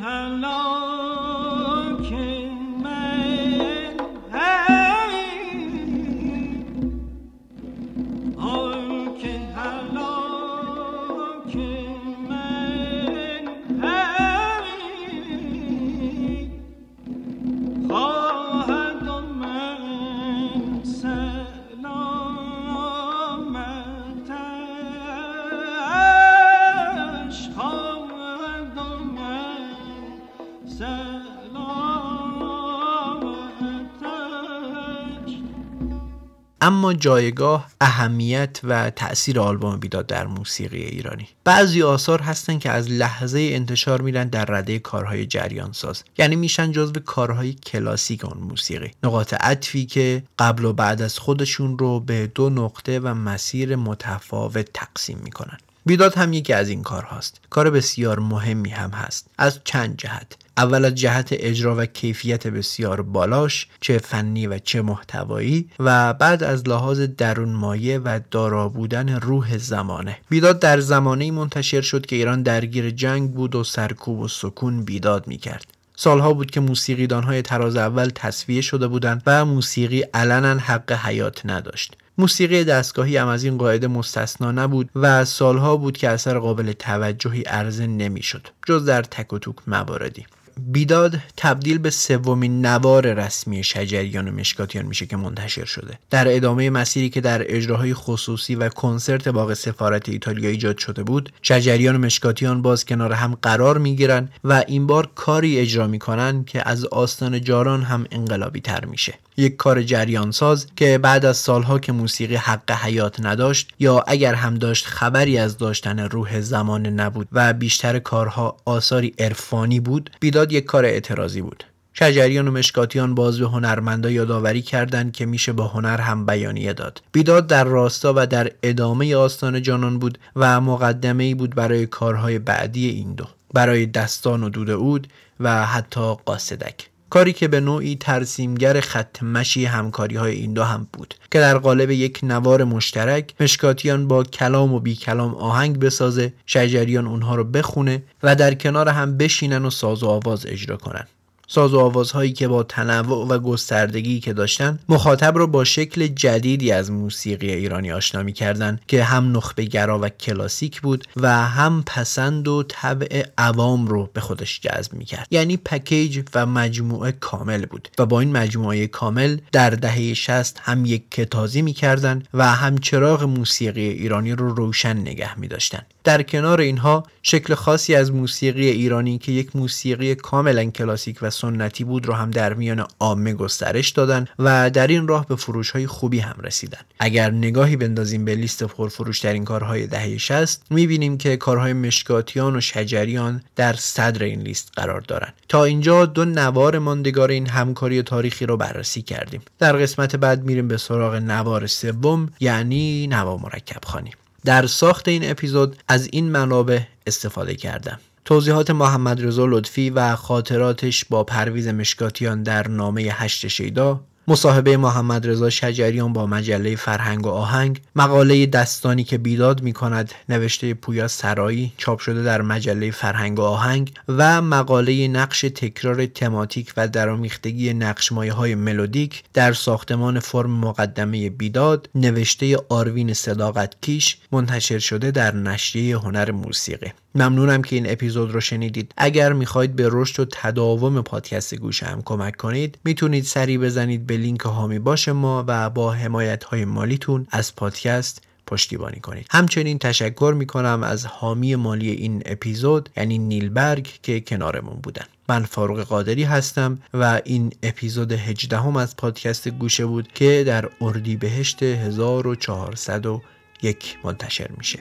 جایگاه اهمیت و تأثیر آلبوم بیداد در موسیقی ایرانی. بعضی آثار هستن که از لحظه انتشار میرن در رده کارهای جریان ساز یعنی میشن جزو کارهای کلاسیک آن موسیقی. نقاط عطفی که قبل و بعد از خودشون رو به دو نقطه و مسیر متفاوت تقسیم می‌کنن. بیداد هم یکی از این کارهاست. کار بسیار مهمی هم هست. از چند جهت. اول از جهت اجرا و کیفیت بسیار بالاش چه فنی و چه محتوایی و بعد از لحاظ درون مایه و دارا بودن روح زمانه. بیداد در زمانه منتشر شد که ایران درگیر جنگ بود و سرکوب و سکون بیداد می‌کرد. سالها بود که موسیقیدانهای تراز اول تصویه شده بودند و موسیقی علنا حق حیات نداشت. موسیقی دستگاهی هم از این قاعده مستثنا نبود و سالها بود که اثر قابل توجهی عرضه نمی‌شد جز در تک و توک مواردی. بیداد تبدیل به سومین نوار رسمی شجریان و مشکاتیان میشه که منتشر شده. در ادامه مسیری که در اجراهای خصوصی و کنسرت باغ سفارت ایتالیا ایجاد شده بود شجریان و مشکاتیان باز کنار هم قرار می‌گیرن و این بار کاری اجرا می‌کنن که از آستان جاران هم انقلابی تر میشه. یک کار جریان ساز که بعد از سالها که موسیقی حق حیات نداشت یا اگر هم داشت خبری از داشتن روح زمان نبود و بیشتر کارها آثاری عرفانی بود بیداد یک کار اعتراضی بود. شجریان و مشکاتیان باز به هنرمندا یادآوری کردند که میشه با هنر هم بیانیه داد. بیداد در راستا و در ادامه آستان جانان بود و مقدمه ای بود برای کارهای بعدی این دو برای دستان و دود اود و حتی قاصدک. کاری که به نوعی ترسیمگر خط مشی همکاری های این دو هم بود که در قالب یک نوار مشترک مشکاتیان با کلام و بی کلام آهنگ بسازه شجریان اونها رو بخونه و در کنار هم بشینن و ساز و آواز اجرا کنن. ساز و آوازهایی که با تنوع و گستردگی که داشتن مخاطب را با شکل جدیدی از موسیقی ایرانی آشنا می‌کردند که هم نخبه گرا و کلاسیک بود و هم پسند و طبع عوام رو به خودش جذب می‌کرد. یعنی پکیج و مجموعه کامل بود و با این مجموعه کامل در دهه 60 هم یک کتازی می‌کردن و هم چراغ موسیقی ایرانی رو روشن نگه میداشتن در کنار اینها شکل خاصی از موسیقی ایرانی که یک موسیقی کاملا کلاسیک و سنتی بود رو هم در میان عامه گسترش دادن و در این راه به فروش های خوبی هم رسیدن. اگر نگاهی بندازیم به لیست پرفروش در این کارهای دهه 60 می‌بینیم که کارهای مشکاتیان و شجریان در صدر این لیست قرار دارند تا اینجا دو نوار ماندگار این همکاری تاریخی رو بررسی کردیم. در قسمت بعد میریم به سراغ نوار سوم یعنی نوا مرکب خانی در ساخت این اپیزود از این منابع استفاده کردم. توضیحات محمد رضا لطفی و خاطراتش با پرویز مشکاتیان در نامه هشت شیدا مصاحبه محمد رضا شجریان با مجله فرهنگ و آهنگ مقاله دستانی که بیداد می کند نوشته پویا سرایی چاپ شده در مجله فرهنگ و آهنگ و مقاله نقش تکرار تماتیک و درامیختگی نقشمایه های ملودیک در ساختمان فرم مقدمه بیداد نوشته آروین صداقت کیش منتشر شده در نشریه هنر موسیقی. ممنونم که این اپیزود رو شنیدید. اگر می‌خواید به رشد و تداوم پادکست گوشه هم کمک کنید می‌تونید سری بزنید به لینک هامی باش ما و با حمایت های مالیتون از پادکست پشتیبانی کنید. همچنین تشکر می‌کنم از حامی مالی این اپیزود یعنی نیلبرگ که کنارمون بودن. من فاروق قادری هستم و این اپیزود 18 هم از پادکست گوشه بود که در اردیبهشت 1401 منتشر میشه.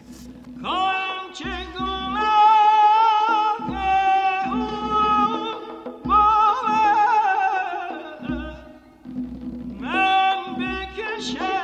shine.